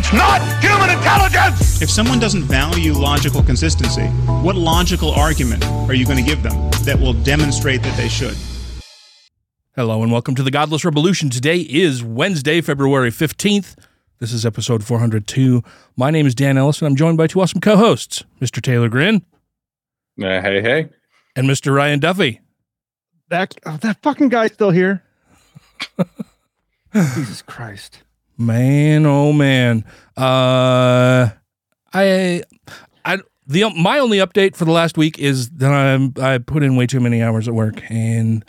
It's not human intelligence! If someone doesn't value logical consistency, what logical argument are you going to give them that will demonstrate that they should? Hello and welcome to the Godless Revolution. Today is Wednesday, February 15th. This is episode 402. My name is Dan Ellis and I'm joined by two awesome co hosts, Mr. Taylor Grin Uh, hey, hey. and Mr. Ryan Duffy. That oh, that fucking guy's still here. Jesus Christ. Man, oh man. Uh, I, I, the my only update for the last week is that I'm I put in way too many hours at work and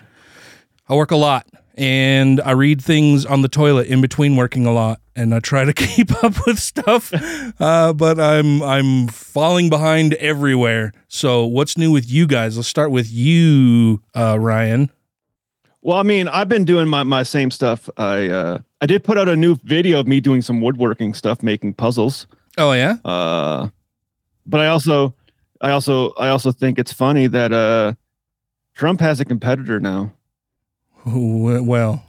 I work a lot and I read things on the toilet in between working a lot and I try to keep up with stuff, uh, but I'm I'm falling behind everywhere. So what's new with you guys? Let's start with you, uh, Ryan. Well, I mean, I've been doing my, my same stuff. I uh I did put out a new video of me doing some woodworking stuff, making puzzles. Oh yeah, Uh but I also I also I also think it's funny that uh Trump has a competitor now. Well.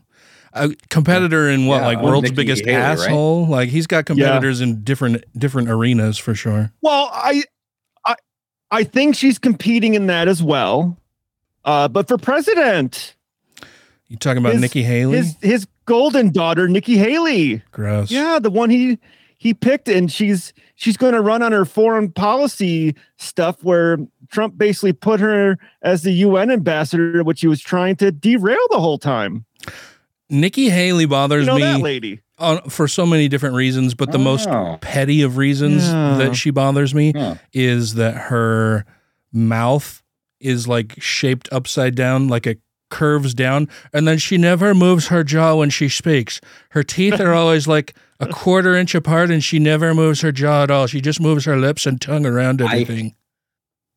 A competitor in what, Yeah, like world's Nikki biggest Haley, right? asshole? Like he's got competitors in different different arenas for sure. Well, I I I think she's competing in that as well. Uh but for president, You talking about His- Nikki Haley? his his golden daughter, Nikki Haley. Gross. Yeah, the one he he picked, and she's she's going to run on her foreign policy stuff, where Trump basically put her as the UN ambassador, which he was trying to derail the whole time. Nikki Haley bothers You know that me lady? on, for so many different reasons, but the most Oh. petty of reasons Yeah. that she bothers me Huh. is that her mouth is like shaped upside down, like it curves down, and then she never moves her jaw when she speaks. Her teeth are always like a quarter inch apart, and she never moves her jaw at all. She just moves her lips and tongue around everything.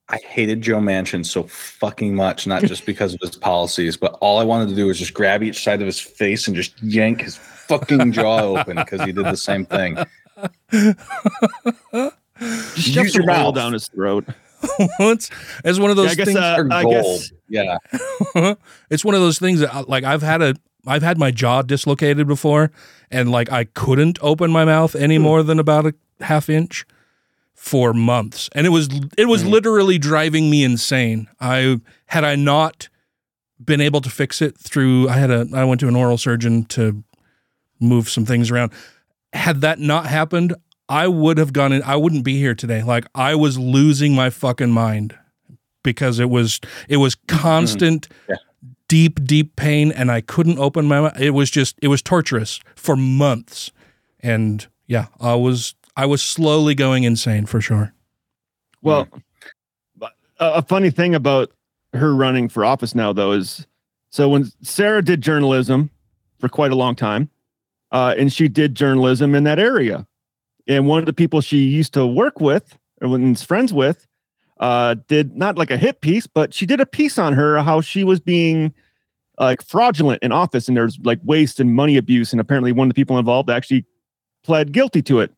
I hated Joe Manchin so fucking much, not just because of his policies, but all I wanted to do was just grab each side of his face and just yank his fucking jaw open because he did the same thing. Just Use shoves your mouth. down his throat. it's, it's one of Yeah, those I guess. things. Uh, I guess. Yeah. it's one of those things that uh, like I've had a I've had my jaw dislocated before and like I couldn't open my mouth any more than about a half inch for months. And it was it was literally driving me insane. I had I not been able to fix it through I had a I went to an oral surgeon to move some things around. Had that not happened, I would have gone in I wouldn't be here today. Like I was losing my fucking mind because it was it was constant Yeah. deep deep pain and I couldn't open my mouth. It was just it was torturous for months. And yeah, I was I was slowly going insane for sure. Well, but a a funny thing about her running for office now, though, is so when Sarah did journalism for quite a long time, uh, and she did journalism in that area, and one of the people she used to work with or was friends with, uh, did not like a hit piece, but she did a piece on her how she was being like fraudulent in office, and there's like waste and money abuse, and apparently one of the people involved actually pled guilty to it.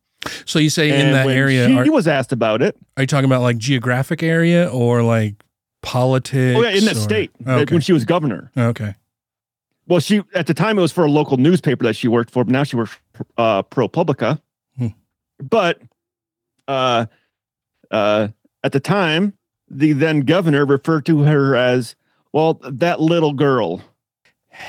So you say in And that area she are, was asked about it. are you talking about like geographic area or like politics? Oh yeah, in that or- state that- Okay. when she was governor. Okay. Well, she at the time it was for a local newspaper that she worked for, but now she works for uh, ProPublica. But uh, uh, at the time, the then governor referred to her as well that little girl,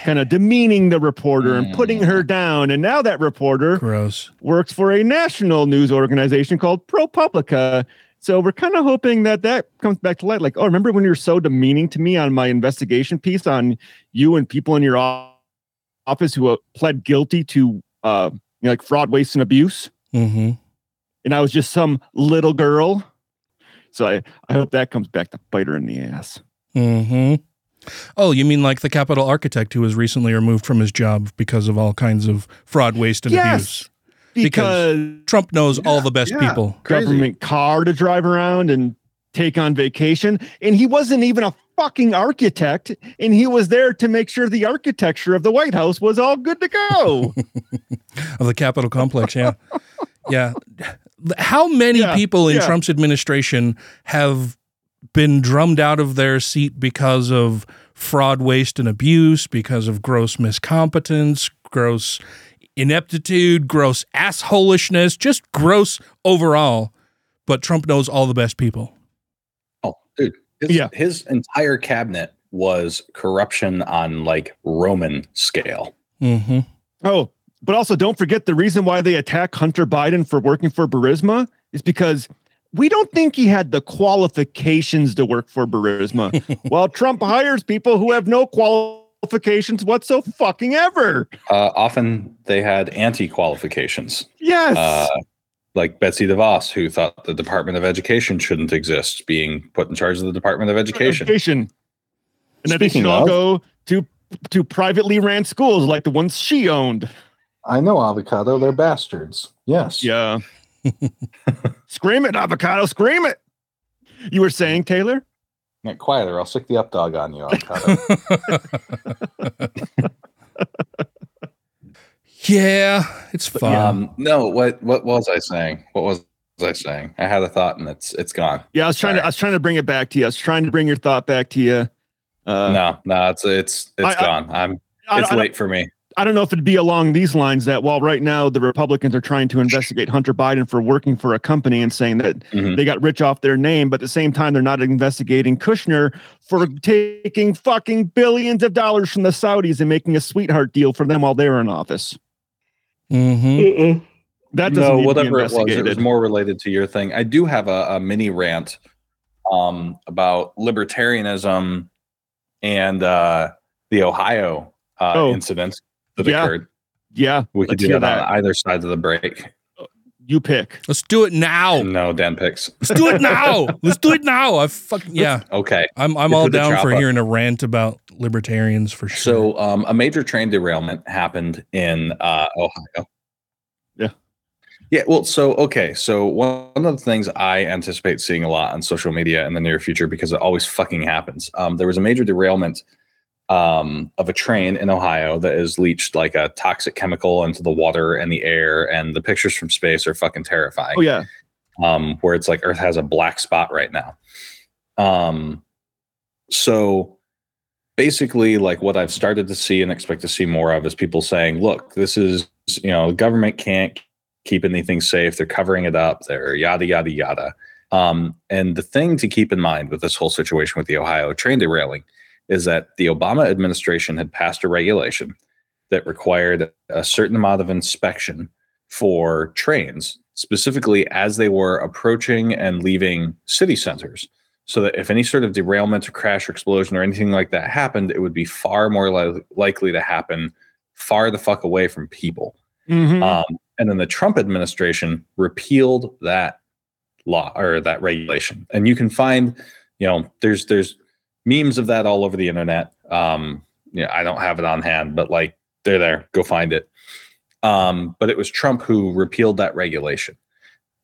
kind of demeaning the reporter and putting her down. And now that reporter Gross. works for a national news organization called ProPublica. So we're kind of hoping that that comes back to light. Like, oh, remember when you were so demeaning to me on my investigation piece on you and people in your office who uh, pled guilty to uh, you know, like fraud, waste, and abuse, Mm-hmm. and I was just some little girl. So I, I hope that comes back to bite her in the ass. Mm-hmm. Oh, you mean like the Capitol architect who was recently removed from his job because of all kinds of fraud, waste, and Yes. abuse? because Trump knows all the best yeah. people. Crazy. government car to drive around and take on vacation. And he wasn't even a fucking architect. And he was there to make sure the architecture of the White House was all good to go. of the Capitol complex. Yeah, yeah. How many Yeah, people in yeah. Trump's administration have been drummed out of their seat because of fraud, waste, and abuse, because of gross miscompetence, gross ineptitude, gross assholishness, just gross overall? But Trump knows all the best people. Oh, dude. His, Yeah. his entire cabinet was corruption on like Roman scale. hmm oh, but also don't forget the reason why they attack Hunter Biden for working for Burisma is because we don't think he had the qualifications to work for Burisma. while Trump hires people who have no qualifications whatsoever fucking ever. Uh, often they had anti qualifications. Yes. Uh, like Betsy DeVos, who thought the Department of Education shouldn't exist, being put in charge of the Department of Education. education. And that they Speaking should all go to to privately ran schools like the ones she owned. I know avocado, they're bastards. Yes. Yeah. scream it, avocado, scream it. You were saying, Taylor? Get quieter. I'll stick the up dog on you, avocado. Yeah, it's fun. um, no, what what was I saying? What was I saying? I had a thought and it's it's gone. Yeah, I was trying to I was trying to bring it back to you. I was trying to bring your thought back to you. Uh no, no, it's it's it's I- I- gone. I'm it's I- late for me. I don't know if it'd be along these lines that while right now the Republicans are trying to investigate Hunter Biden for working for a company and saying that Mhm. they got rich off their name, but at the same time they're not investigating Kushner for taking fucking billions of dollars from the Saudis and making a sweetheart deal for them while they were in office. hmm That doesn't no, need to be whatever it was, it was more related to your thing. I do have a, a mini rant um, about libertarianism and uh, the Ohio uh, Oh. incident that Yeah. occurred. Yeah, We could let's do hear that, on either side of the break. You pick. Let's do it now. No, Dan picks. Let's do it now. Let's do it now. I fucking yeah. Okay. I'm I'm Get all down for chopper. hearing a rant about libertarians for sure. So, um, a major train derailment happened in uh, Ohio. Yeah. Yeah. Well, so, okay. So, one of the things I anticipate seeing a lot on social media in the near future, because it always fucking happens, um, there was a major derailment um, of a train in Ohio that has leached like a toxic chemical into the water and the air. And the pictures from space are fucking terrifying Oh yeah. um, where it's like Earth has a black spot right now. Um, so basically, like what I've started to see and expect to see more of is people saying, "Look, this is you know, the government can't keep anything safe. They're covering it up. They're yada yada yada." Um, and the thing to keep in mind with this whole situation with the Ohio train derailing is that the Obama administration had passed a regulation that required a certain amount of inspection for trains, specifically as they were approaching and leaving city centers. So that if any sort of derailment or crash or explosion or anything like that happened, it would be far more li- likely to happen far the fuck away from people. Mhm. Um, and then the Trump administration repealed that law or that regulation. And you can find, you know, there's there's memes of that all over the internet. Um, yeah, I don't have it on hand, but like they're there. Go find it. Um, but it was Trump who repealed that regulation.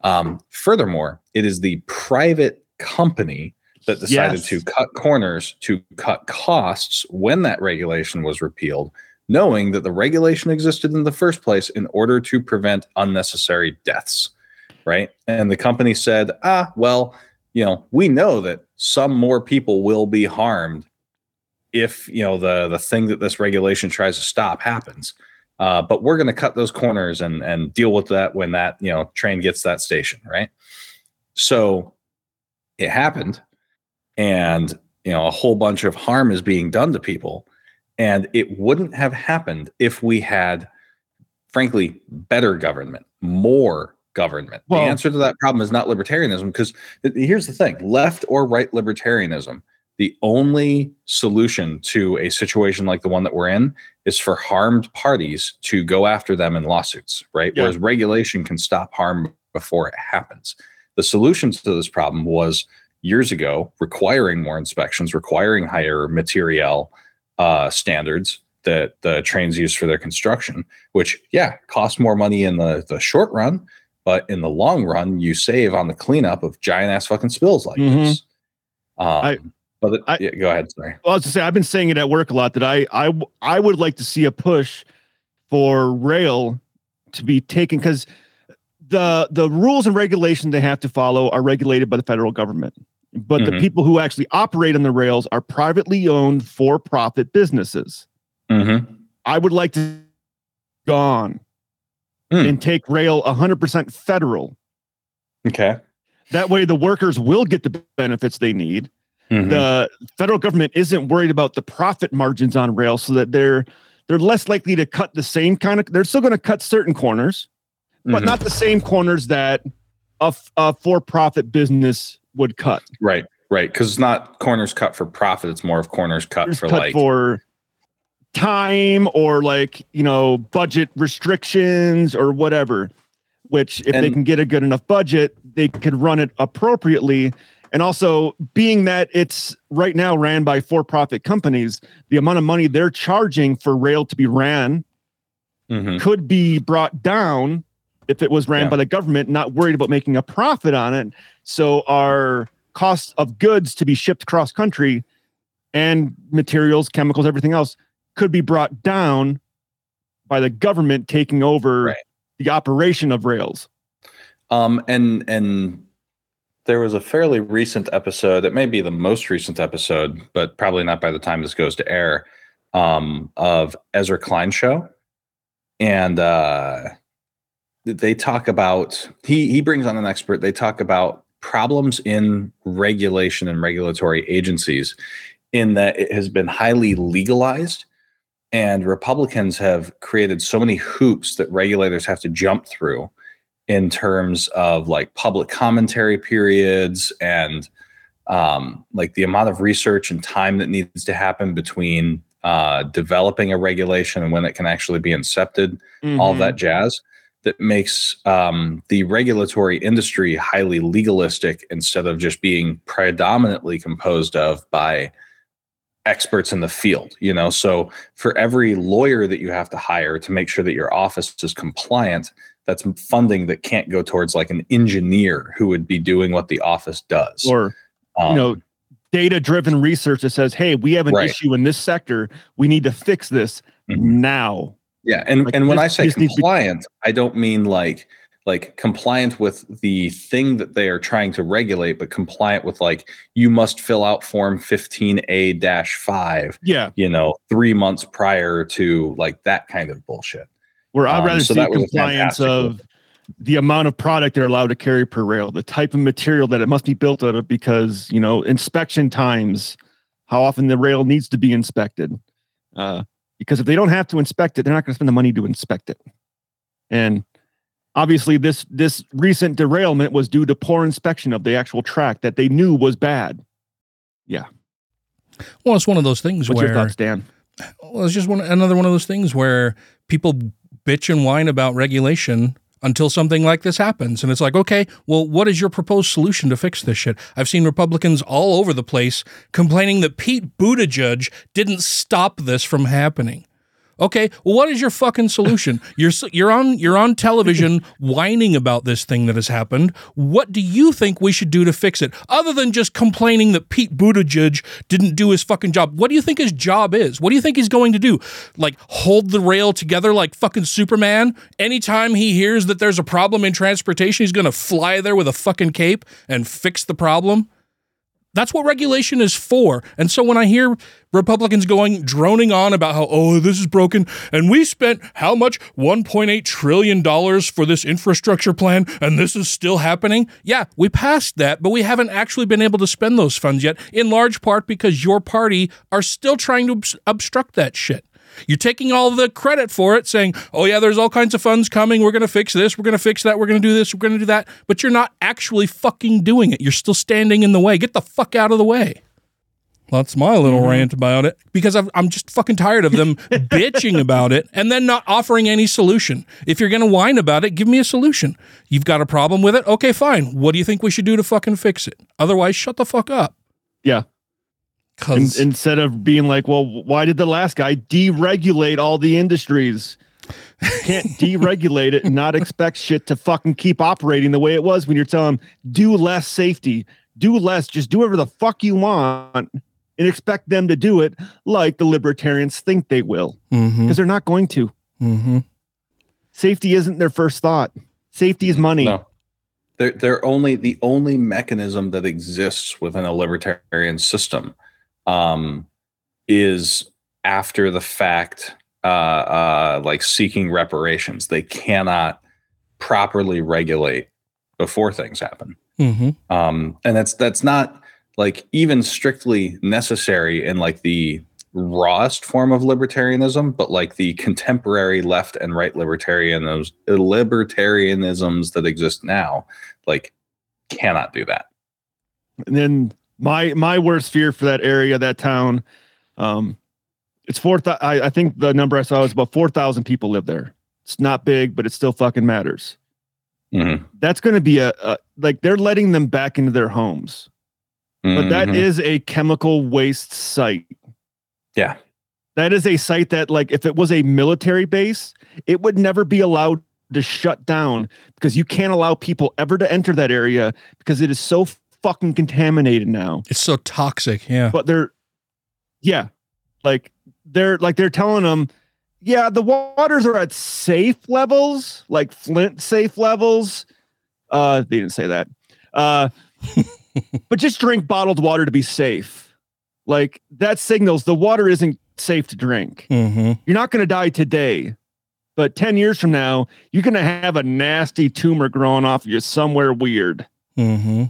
Um, furthermore, it is the private company that decided Yes. to cut corners to cut costs when that regulation was repealed, knowing that the regulation existed in the first place in order to prevent unnecessary deaths. Right. And the company said, ah, well, you know, we know that some more people will be harmed if, you know, the, the thing that this regulation tries to stop happens. Uh, but we're going to cut those corners and, and deal with that when that, you know, train gets that station. Right. So it happened and you know a whole bunch of harm is being done to people and it wouldn't have happened if we had frankly better government more government. Well- the answer to that problem is not libertarianism because here's the thing. Left or right libertarianism the only solution to a situation like the one that we're in is for harmed parties to go after them in lawsuits right? Yeah. whereas regulation can stop harm before it happens. The solution to this problem was years ago requiring more inspections, requiring higher material uh, standards that the trains use for their construction, which yeah, costs more money in the the short run, but in the long run, you save on the cleanup of giant ass fucking spills like Mhm. this. Um, I- but it- I- yeah, go ahead. Sorry. Well, I was to say I've been saying it at work a lot that I I I would like to see a push for rail to be taken because the the rules and regulations they have to follow are regulated by the federal government. But the Mhm. people who actually operate on the rails are privately owned for-profit businesses. Mm-hmm. I would like to gone Hmm. and take rail 100% federal. Okay. That way the workers will get the benefits they need. Mhm. the federal government isn't worried about the profit margins on rail so that they're they're less likely to cut the same kind of they're still going to cut certain corners but Mhm. not the same corners that a, a for-profit business would cut Right, right. Because it's not corners cut for profit. It's more of corners cut There's for cut like for time or like you know budget restrictions or whatever which if they can get a good enough budget they could run it appropriately and also being that it's right now ran by for-profit companies the amount of money they're charging for rail to be ran Mhm. could be brought down if it was ran Yeah. by the government not worried about making a profit on it so our cost of goods to be shipped cross country and materials chemicals everything else could be brought down by the government taking over Right. the operation of rails Um, and and there was a fairly recent episode. It may be the most recent episode, but probably not by the time this goes to air. Um, of Ezra Klein show, and uh, they talk about he he brings on an expert. They talk about problems in regulation and regulatory agencies, in that it has been highly legalized. And Republicans have created so many hoops that regulators have to jump through in terms of like public commentary periods and um, like the amount of research and time that needs to happen between uh, developing a regulation and when it can actually be incepted, all Mhm. that jazz that makes um, the regulatory industry highly legalistic instead of just being predominantly composed of by experts in the field you know so for every lawyer that you have to hire to make sure that your office is compliant that's funding that can't go towards like an engineer who would be doing what the office does or Um, you know data driven research that says hey we have an Right. issue in this sector we need to fix this Mhm. now Yeah, and Like, and when I say to be- compliant, I don't mean like like compliant with the thing that they are trying to regulate, but compliant with like you must fill out form 15A-5, yeah. you know, 3 months prior to like that kind of bullshit. where i'd Um, rather so see that was a compliance of the amount of product they're allowed to carry per rail the type of material that it must be built out of because you know inspection times how often the rail needs to be inspected. Uh, because if they don't have to inspect it they're not going to spend the money to inspect it. And obviously this this recent derailment was due to poor inspection of the actual track that they knew was bad Yeah. Well, it's one of those things what's your thoughts dan well, it's just one another one of those things where people bitch and whine about regulation until something like this happens. And it's like, okay, well, what is your proposed solution to fix this shit? I've seen Republicans all over the place complaining that Pete Buttigieg didn't stop this from happening. Okay, well, what is your fucking solution? You're you're on you're on television whining about this thing that has happened. What do you think we should do to fix it, other than just complaining that Pete Buttigieg didn't do his fucking job? What do you think his job is? What do you think he's going to do? Like hold the rail together like fucking Superman? Anytime he hears that there's a problem in transportation, he's going to fly there with a fucking cape and fix the problem? That's what regulation is for. And so when I hear Republicans going droning on about how, oh, this is broken, and we spent how much? $1.8 trillion for this infrastructure plan, and this is still happening. Yeah, we passed that, but we haven't actually been able to spend those funds yet, in large part because your party are still trying to obs- obstruct that shit. You're taking all the credit for it, saying, oh, yeah, there's all kinds of funds coming. We're going to fix this. We're going to fix that. We're going to do this. We're going to do that. But you're not actually fucking doing it. You're still standing in the way. Get the fuck out of the way. That's my little mm-hmm. rant about it because I've, I'm just fucking tired of them bitching about it and then not offering any solution. If you're going to whine about it, give me a solution. You've got a problem with it? Okay, fine. What do you think we should do to fucking fix it? Otherwise, shut the fuck up. Yeah. In, 'Cause- instead of being like, well, why did the last guy deregulate all the industries? Can't deregulate it and not expect shit to fucking keep operating the way it was when you're telling them do less safety, do less, just do whatever the fuck you want and expect them to do it like the libertarians think they will because they're not going to. mhm. Safety isn't their first thought. Safety is money. No. They're, they're only the only mechanism that exists within a libertarian system um, is after the fact, uh, uh, like seeking reparations. They cannot properly regulate before things happen. Mhm. um, and that's that's not like even strictly necessary in like the rawest form of libertarianism but like the contemporary left and right libertarianisms libertarianisms that exist now like cannot do that And then my my worst fear for that area, that town, um, it's four. I, I think the number I saw was about four thousand people live there. It's not big, but it still fucking matters. Mhm. That's going to be a, a like they're letting them back into their homes, but that Mhm. is a chemical waste site. yeah That is a site that, like, if it was a military base, it would never be allowed to shut down because you can't allow people ever to enter that area because it is so fucking contaminated now. It's so toxic. Yeah. but they're yeah like they're like they're telling them yeah the waters are at safe levels like flint safe levels uh they didn't say that uh but just drink bottled water to be safe like that signals the water isn't safe to drink hmm you're not going to die today but 10 years from now you're going to have a nasty tumor growing off of you somewhere weird hmm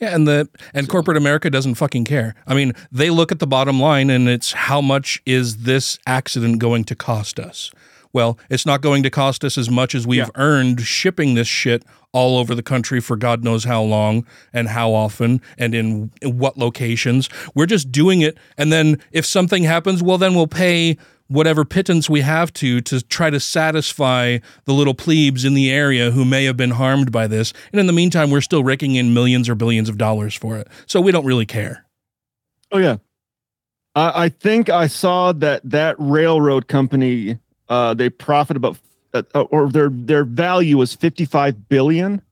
Yeah, and the and corporate America doesn't fucking care. I mean, they look at the bottom line and it's how much is this accident going to cost us? Well, it's not going to cost us as much as we've Yeah. earned shipping this shit all over the country for God knows how long and how often and in what locations. We're just doing it and then if something happens, well then we'll pay whatever pittance we have to to try to satisfy the little plebes in the area who may have been harmed by this. And in the meantime, we're still raking in millions or billions of dollars for it. So we don't really care. Oh yeah, I, I think I saw that that railroad company uh, they profit about uh, or their their value was fifty five billion.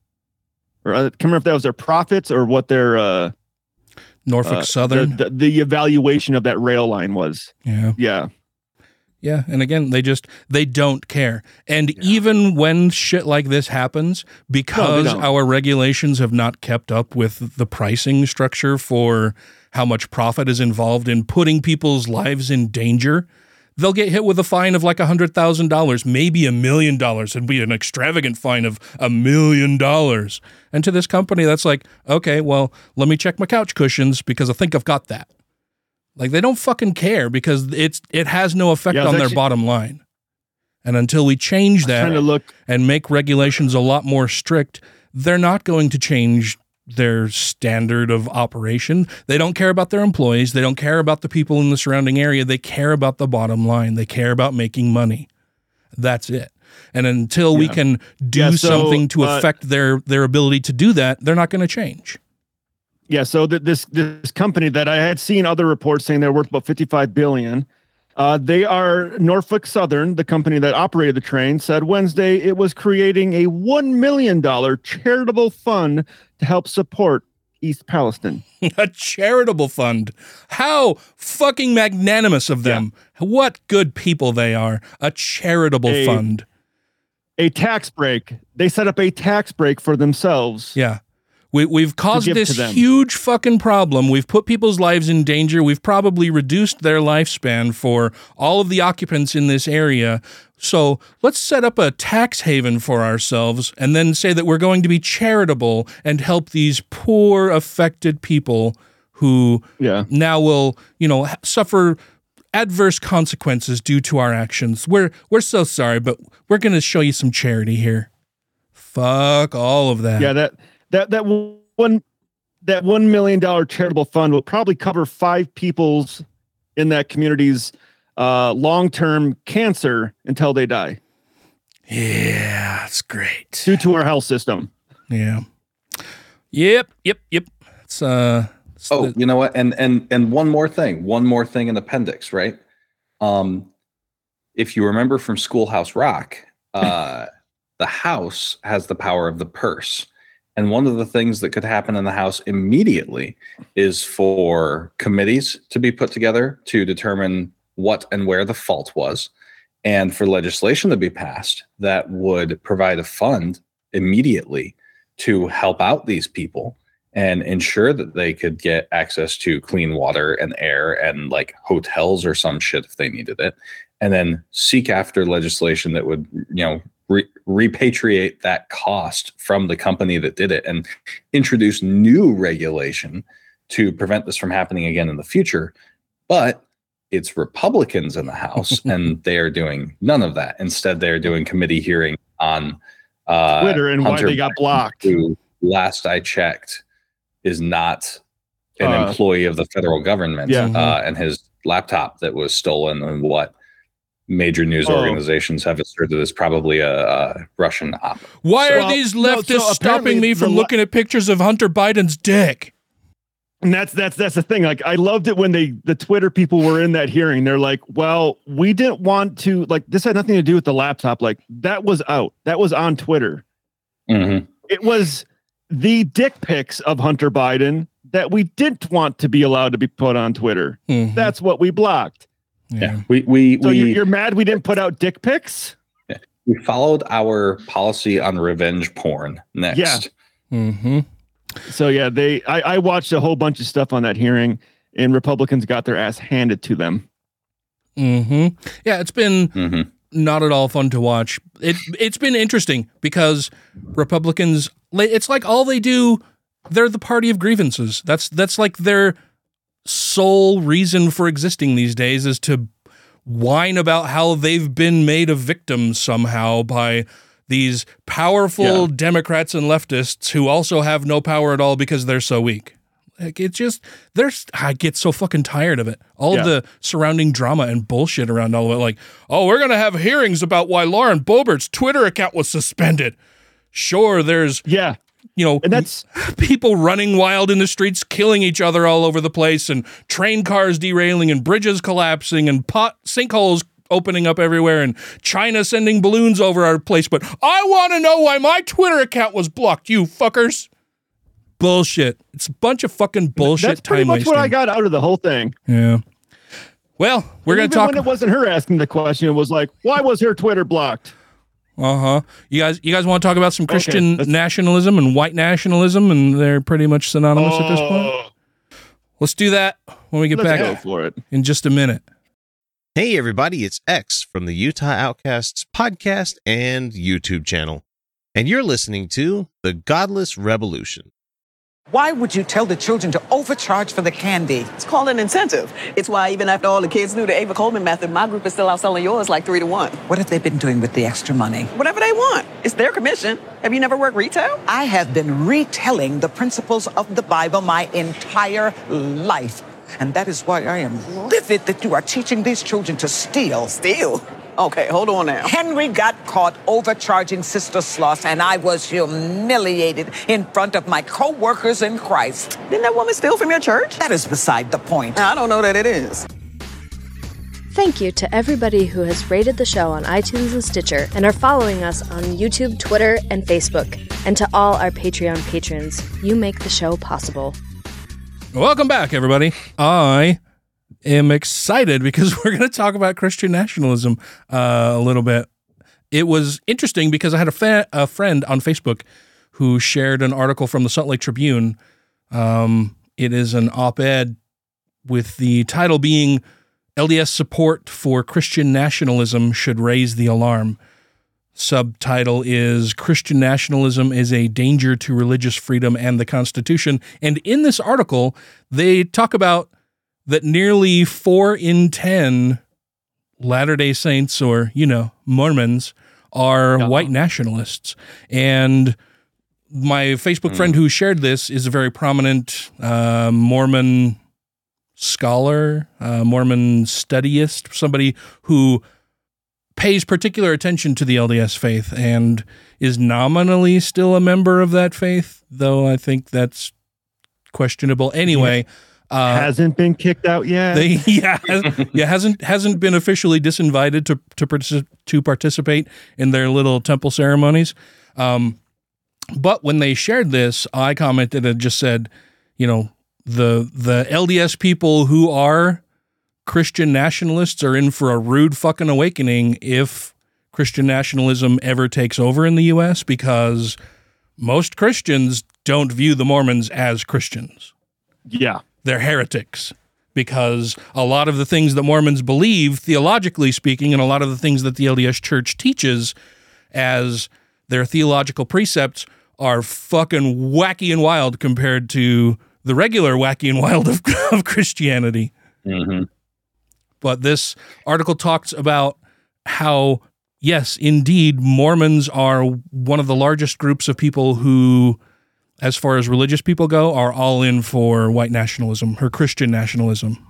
Or I can't remember if that was their profits or what their uh, Norfolk uh, Southern. the, the, the evaluation of that rail line was. yeah. Yeah, Yeah, and again, they just they don't care. And even when shit like this happens, because our regulations have not kept up with the pricing structure for how much profit is involved in putting people's lives in danger, they'll get hit with a fine of like a hundred thousand dollars, maybe a million dollars. It'd be an extravagant fine of a million dollars. And to this company, that's like, okay, well, let me check my couch cushions because I think I've got that. Like they don't fucking care because it's it has no effect Yeah, on their actually- bottom line. And until we change that look. and make regulations a lot more strict, they're not going to change their standard of operation. They don't care about their employees. They don't care about the people in the surrounding area. They care about the bottom line. They care about making money. That's it. And until we can do Yeah, so, something to uh, affect their their ability to do that, they're not going to change. Yeah, so th- this this company that I had seen other reports saying they're worth about 55 billion. Uh, they are Norfolk Southern, the company that operated the train, said Wednesday it was creating a one million dollar charitable fund to help support East Palestine. a charitable fund. How fucking magnanimous of them. What good people they are. A charitable A- fund. A tax break. They set up a tax break for themselves. Yeah. We, we've caused this huge fucking problem. We've put people's lives in danger. We've probably reduced their lifespan for all of the occupants in this area. So let's set up a tax haven for ourselves and then say that we're going to be charitable and help these poor, affected people who Yeah. now will, you know, suffer adverse consequences due to our actions. We're we're so sorry, but we're going to show you some charity here. Fuck all of that. Yeah, that that that one that one million dollar charitable fund will probably cover five people's in that community's uh, long term cancer until they die Yeah, that's great. due to our health system. Yeah. Yep, yep, yep. It's uh Oh, you know what? And and and one more thing, one more thing in appendix, right? Um, if you remember from Schoolhouse Rock, uh, the house has the power of the purse. And one of the things that could happen in the House immediately is for committees to be put together to determine what and where the fault was, and for legislation to be passed that would provide a fund immediately to help out these people and ensure that they could get access to clean water and air and like hotels or some shit if they needed it and then seek after legislation that would you know re- repatriate that cost from the company that did it and introduce new regulation to prevent this from happening again in the future but it's republicans in the house and they are doing none of that instead they're doing committee hearing on uh, Twitter and why they got blocked. who last i checked is not an Uh, employee of the federal government Yeah. uh, and his laptop that was stolen and what major news Oh. organizations have asserted is probably a, a russian op Why So- are these no, leftists so stopping me from le- looking at pictures of Hunter Biden's dick? And that's that's that's the thing. Like I loved it when they the Twitter people were in that hearing. They're like, "Well, we didn't want to like this had nothing to do with the laptop. Like that was out. That was on Twitter. Mhm. It was the dick pics of Hunter Biden that we didn't want to be allowed to be put on Twitter. Mhm. That's what we blocked. Yeah we we So we, you're, you're mad we didn't put out dick pics? we followed our policy on revenge porn next Yeah. Mm-hmm. So yeah, they I, I watched a whole bunch of stuff on that hearing, and Republicans got their ass handed to them. Mm-hmm. Yeah, it's been Mhm. not at all fun to watch. It it's been interesting because Republicans it's like all they do they're the party of grievances. That's that's like their sole reason for existing these days is to whine about how they've been made a victim somehow by these powerful Yeah. Democrats and leftists who also have no power at all because they're so weak. Like it's just there's I get so fucking tired of it. All Yeah. the surrounding drama and bullshit around all of it. Like, oh, we're gonna have hearings about why Lauren Boebert's Twitter account was suspended. Sure, there's Yeah, you know and that's people running wild in the streets, killing each other all over the place, and train cars derailing, and bridges collapsing, and pot sinkholes opening up everywhere, and China sending balloons over our place. But I want to know why my Twitter account was blocked. You fuckers. Bullshit. It's a bunch of fucking bullshit. that's pretty much what I got out of the whole thing. Yeah. Well, we're gonna Even talk. when it wasn't her asking the question. It was like, why was her Twitter blocked? Uh huh. You guys, you guys want to talk about some Christian let's- nationalism and white nationalism, and they're pretty much synonymous at this point. Oh, Let's do that when we get let's back go for it. in just a minute. Hey, everybody, it's X from the Utah Outcasts podcast and YouTube channel. And you're listening to The Godless Revolution. Why would you tell the children to overcharge for the candy? It's called an incentive. It's why even after all the kids knew the Ava Coleman method, my group is still outselling yours like three to one. What have they been doing with the extra money? Whatever they want. It's their commission. Have you never worked retail? I have been retelling the principles of the Bible my entire life. And that is why I am livid that you are teaching these children to steal. Steal. Okay, hold on now. Henry got caught overcharging Sister Sloss, and I was humiliated in front of my co workers in Christ. Didn't that woman steal from your church? That is beside the point. I don't know that it is. Thank you to everybody who has rated the show on iTunes and Stitcher and are following us on YouTube, Twitter, and Facebook. And to all our Patreon patrons, you make the show possible. Welcome back, everybody. I am excited because we're going to talk about Christian nationalism uh, a little bit. It was interesting because I had a, fa- a friend on Facebook who shared an article from the Salt Lake Tribune. Um, it is an op ed with the title being LDS support for Christian nationalism should raise the alarm. Subtitle is Christian nationalism is a danger to religious freedom and the Constitution. And in this article, they talk about that nearly four in 10 Latter day Saints or, you know, Mormons are white nationalists. And my Facebook friend who shared this is a very prominent uh, Mormon scholar, uh, Mormon studyist, somebody who pays particular attention to the LDS faith and is nominally still a member of that faith, though I think that's questionable anyway. Uh, Hasn't been kicked out yet. they, yeah, yeah, hasn't hasn't been officially disinvited to to to participate in their little temple ceremonies. Um, but when they shared this, I commented and just said, you know, the the LDS people who are Christian nationalists are in for a rude fucking awakening if Christian nationalism ever takes over in the U.S. because most Christians don't view the Mormons as Christians yeah. They're heretics because a lot of the things that Mormons believe, theologically speaking, and a lot of the things that the LDS Church teaches as their theological precepts are fucking wacky and wild compared to the regular wacky and wild of, of Christianity. Mhm. But this article talks about how, yes, indeed, Mormons are one of the largest groups of people who, as far as religious people go, are all in for white nationalism or Christian nationalism.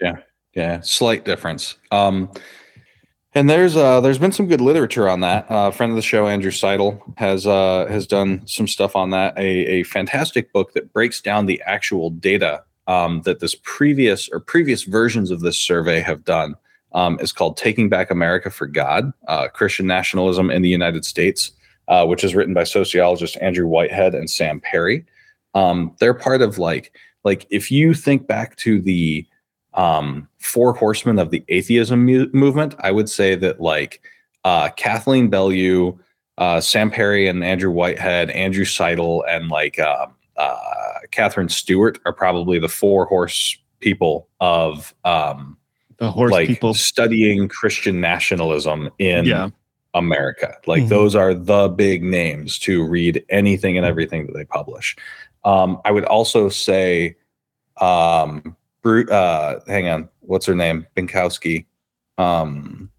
Yeah, yeah, slight difference. Um, and there's uh, there's been some good literature on that. Uh, a friend of the show, Andrew Seidel, has uh, has done some stuff on that. A, a fantastic book that breaks down the actual data um, that this previous or previous versions of this survey have done. Um, is called "Taking Back America for God: uh, Christian Nationalism in the United States," uh, which is written by sociologists Andrew Whitehead and Sam Perry. Um, they're part of like like if you think back to the um, four horsemen of the atheism mu- movement, I would say that like uh, Kathleen Belew, uh, Sam Perry, and Andrew Whitehead, Andrew Seidel, and like uh, uh, Katherine Stewart are probably the four horse people of um, The horse like people. studying Christian nationalism in Yeah. America. Like Mhm. those are the big names to read anything and everything that they publish. Um, I would also say, um, Bru- uh, hang on, what's her name? Binkowski. Um,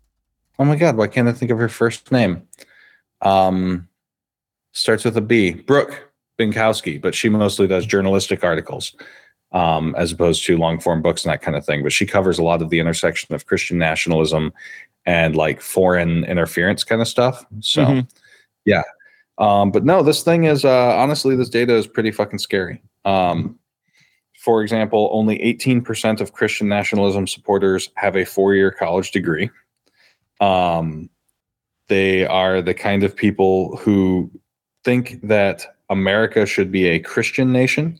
oh my God, why can't I think of her first name? Um, starts with a B. Brooke Binkowski, but she mostly does journalistic articles um, as opposed to long form books and that kind of thing. But she covers a lot of the intersection of Christian nationalism and like foreign interference kind of stuff. So, Mhm. yeah. Um, but no, this thing is uh, honestly, this data is pretty fucking scary. Um, for example, only 18% of Christian nationalism supporters have a four year college degree. Um, they are the kind of people who think that America should be a Christian nation.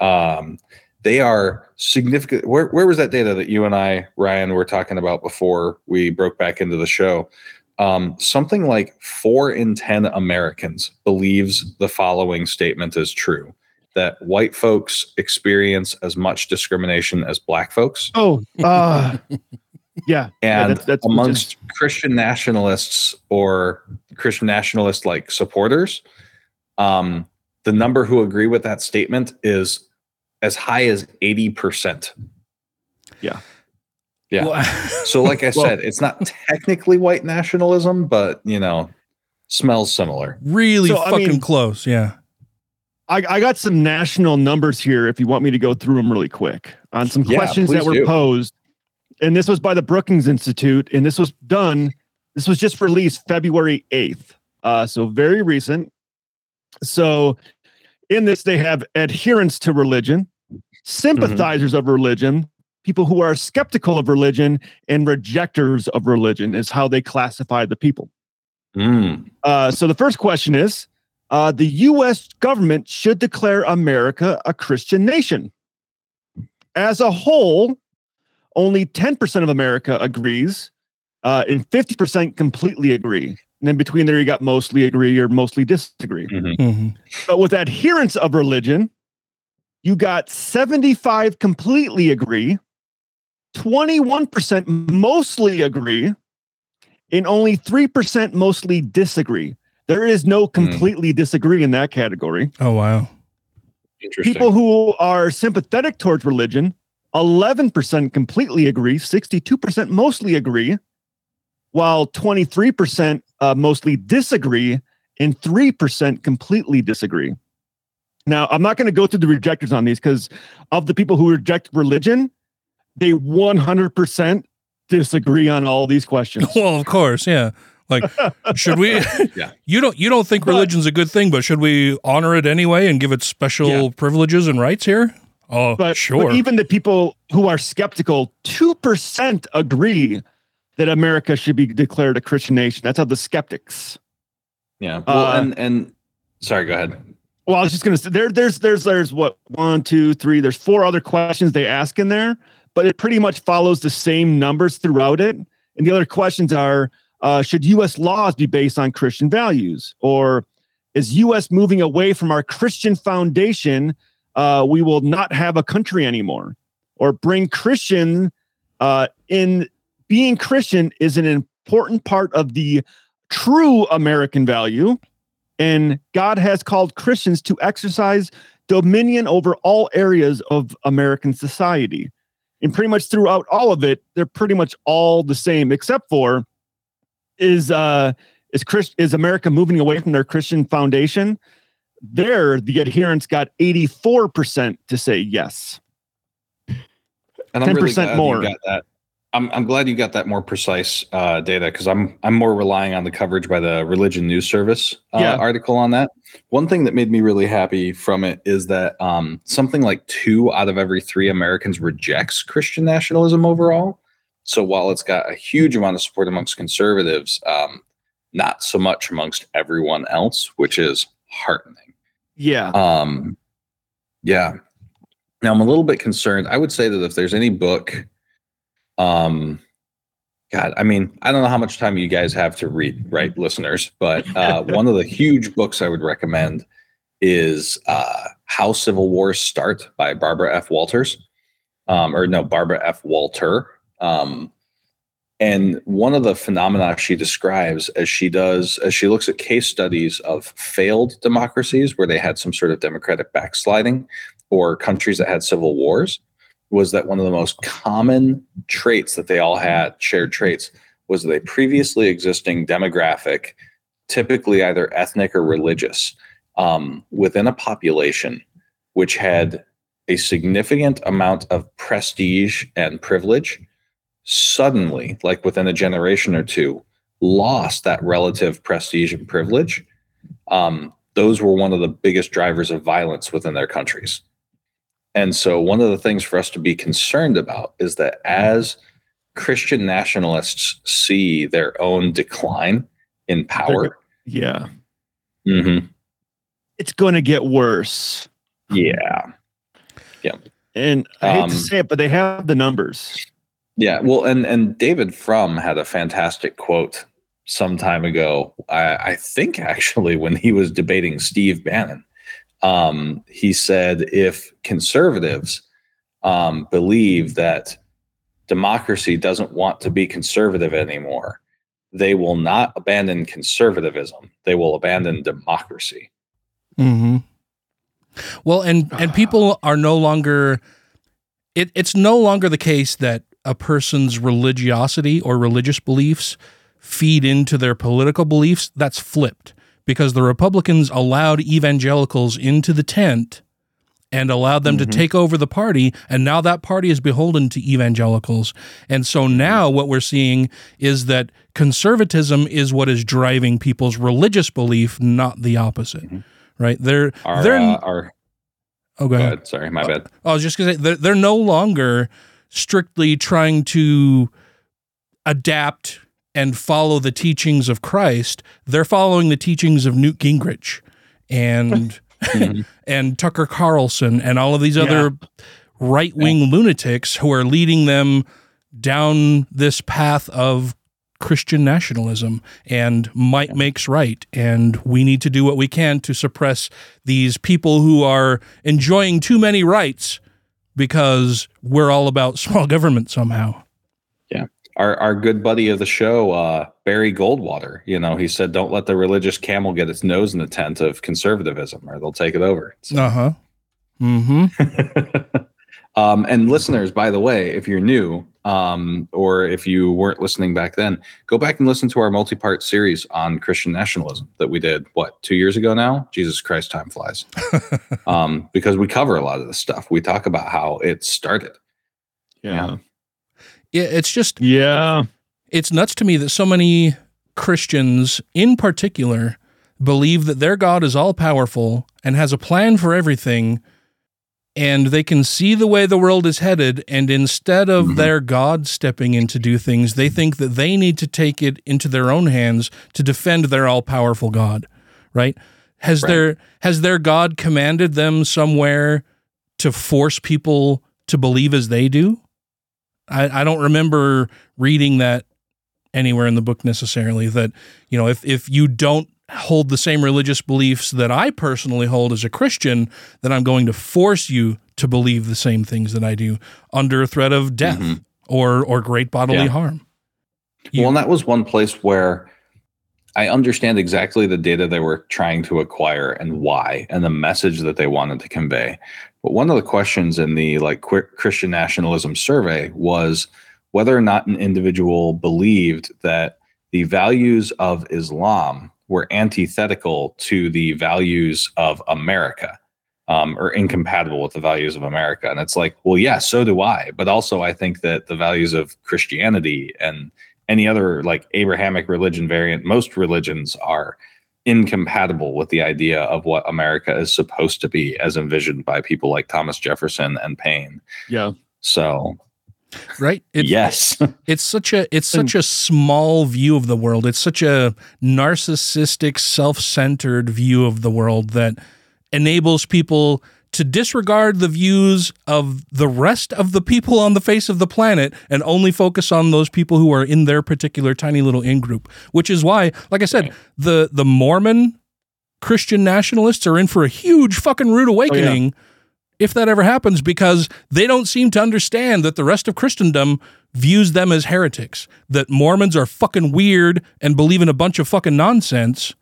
Um, they are significant. Where, where was that data that you and I, Ryan, were talking about before we broke back into the show? Um, something like four in 10 Americans believes the following statement is true that white folks experience as much discrimination as black folks. Oh, uh, yeah. yeah, And that's, that's amongst Christian nationalists or Christian nationalist like supporters, um, the number who agree with that statement is as high as 80%. Yeah. Yeah. so, like I Well- said, it's not technically white nationalism, but, you know, smells similar. Really So, I fucking mean- close. Yeah. I, I got some national numbers here if you want me to go through them really quick on some Yeah, questions that were do. posed. And this was by the Brookings Institute, and this was done, this was just released February 8th. Uh, so very recent. So in this, they have adherence to religion, sympathizers of religion, people who are skeptical of religion, and rejectors of religion is how they classify the people. Mm. Uh, so the first question is uh, the U.S. government should declare America a Christian nation. As a whole, only 10% of America agrees, uh, and 50% completely agree. And then between there, you got mostly agree or mostly disagree. Mhm. But with adherents of religion, you got 75 completely agree, 21% mostly agree, and only 3% mostly disagree. There is no completely disagree in that category. Oh wow. Interesting. People who are sympathetic towards religion, 11% completely agree, 62% mostly agree, while 23% uh, mostly disagree, and 3% completely disagree. Now, I'm not going to go through the rejectors on these because of the people who reject religion, they 100% disagree on all these questions. Well, of course, yeah. Like, should we? Yeah. You don't you don't think religion's a good thing, but should we honor it anyway and give it special Yeah. privileges and rights here? Oh, But, sure. but even the people who are skeptical, 2% agree that America should be declared a Christian nation. That's how the skeptics. Yeah. Well, Uh, and and sorry, go ahead. Well, I was just gonna say there, there's there's there's what one, two, three, there's four other questions they ask in there, but it pretty much follows the same numbers throughout it. And the other questions are uh, should US laws be based on Christian values? Or is US moving away from our Christian foundation? Uh, we will not have a country anymore. Or bring Christian uh, in being Christian is an important part of the true American value. And God has called Christians to exercise dominion over all areas of American society. And pretty much throughout all of it, they're pretty much all the same, except for is uh is Christ is America moving away from their Christian foundation? There, the adherents got 84% to say yes. And I'm 10% glad more. got that. I'm I'm glad you got that more precise uh, data because I'm I'm more relying on the coverage by the Religion News Service uh, Yeah. article on that. One thing that made me really happy from it is that um, something like two out of every three Americans rejects Christian nationalism overall. So while it's got a huge amount of support amongst conservatives, um, not so much amongst everyone else, which is heartening. Yeah. Um, yeah. Now I'm a little bit concerned. I would say that if there's any book, um, God, I mean, I don't know how much time you guys have to read, right, listeners, but uh, one of the huge books I would recommend is uh, How Civil Wars Start by Barbara F. Walters, um, or no, Barbara F. Walter. Um, and one of the phenomena she describes as she does, as she looks at case studies of failed democracies where they had some sort of democratic backsliding or countries that had civil wars, was that one of the most common traits that they all had, shared traits, was that a previously existing demographic, typically either ethnic or religious, um, within a population which had a significant amount of prestige and privilege suddenly, like within a generation or two, lost that relative prestige and privilege. Um, those were one of the biggest drivers of violence within their countries. And so, one of the things for us to be concerned about is that as Christian nationalists see their own decline in power, Yeah. mhm, It's going to get worse. yeah, yeah, And I hate Um, to say it, but they have the numbers. Yeah, well, and and David Frum had a fantastic quote some time ago. I, I think actually when he was debating Steve Bannon, um, he said if conservatives um, believe that democracy doesn't want to be conservative anymore, they will not abandon conservatism; they will abandon democracy. Mm-hmm. Well, and and people are no longer. It, it's no longer the case that a person's religiosity or religious beliefs feed into their political beliefs. That's flipped because the Republicans allowed evangelicals into the tent and allowed them to mm-hmm. take over the party. And now that party is beholden to evangelicals. And so mm-hmm. now what we're seeing is that conservatism is what is driving people's religious belief, not the opposite. Mm-hmm. Right? They're Our they're uh, our oh, go ahead. sorry, my uh, bad. I was just gonna say they're, they're no longer strictly trying to adapt and follow the teachings of Christ. They're following the teachings of Newt Gingrich and mm-hmm. and Tucker Carlson and all of these other right wing lunatics who are leading them down this path of Christian nationalism and might makes right. And we need to do what we can to suppress these people who are enjoying too many rights because we're all about small government somehow. Yeah. Our our good buddy of the show, uh, Barry Goldwater, you know, he said, Don't let the religious camel get its nose in the tent of conservatism or they'll take it over. Uh huh. Mm-hmm. Um, and listeners, by the way, if you're new, um, or if you weren't listening back then, go back and listen to our multi-part series on Christian nationalism that we did what two years ago now. Jesus Christ, time flies. um, because we cover a lot of this stuff. We talk about how it started. Yeah. Yeah, it's just Yeah. it's nuts to me that so many Christians in particular believe that their God is all powerful and has a plan for everything, and they can see the way the world is headed. And instead of mm-hmm. their God stepping in to do things, they think that they need to take it into their own hands to defend their all powerful God, right? Has their has their God commanded them somewhere to force people to believe as they do? I, I don't remember reading that anywhere in the book necessarily that you know if if you don't hold the same religious beliefs that I personally hold as a Christian then I'm going to force you to believe the same things that I do under threat of death mm-hmm. or or great bodily Yeah. harm. well, and that was one place where I understand exactly the data they were trying to acquire and why, and the message that they wanted to convey. But one of the questions in the like Christian nationalism survey was whether or not an individual believed that the values of Islam were antithetical to the values of America. Um, or incompatible with the values of America. And it's like, well, yeah, so do I. But also, I think that the values of Christianity and any other like Abrahamic religion variant, most religions are incompatible with the idea of what America is supposed to be as envisioned by people like Thomas Jefferson and Paine. Yeah. So, right? It, yes. It's such a it's such a small view of the world. It's such a narcissistic, self-centered view of the world that enables people to disregard the views of the rest of the people on the face of the planet and only focus on those people who are in their particular tiny little in group. Which is why, like I said, the the Mormon Christian nationalists are in for a huge fucking rude oh, awakening if that ever happens because they don't seem to understand that the rest of Christendom views them as heretics, that Mormons are fucking weird and believe in a bunch of fucking nonsense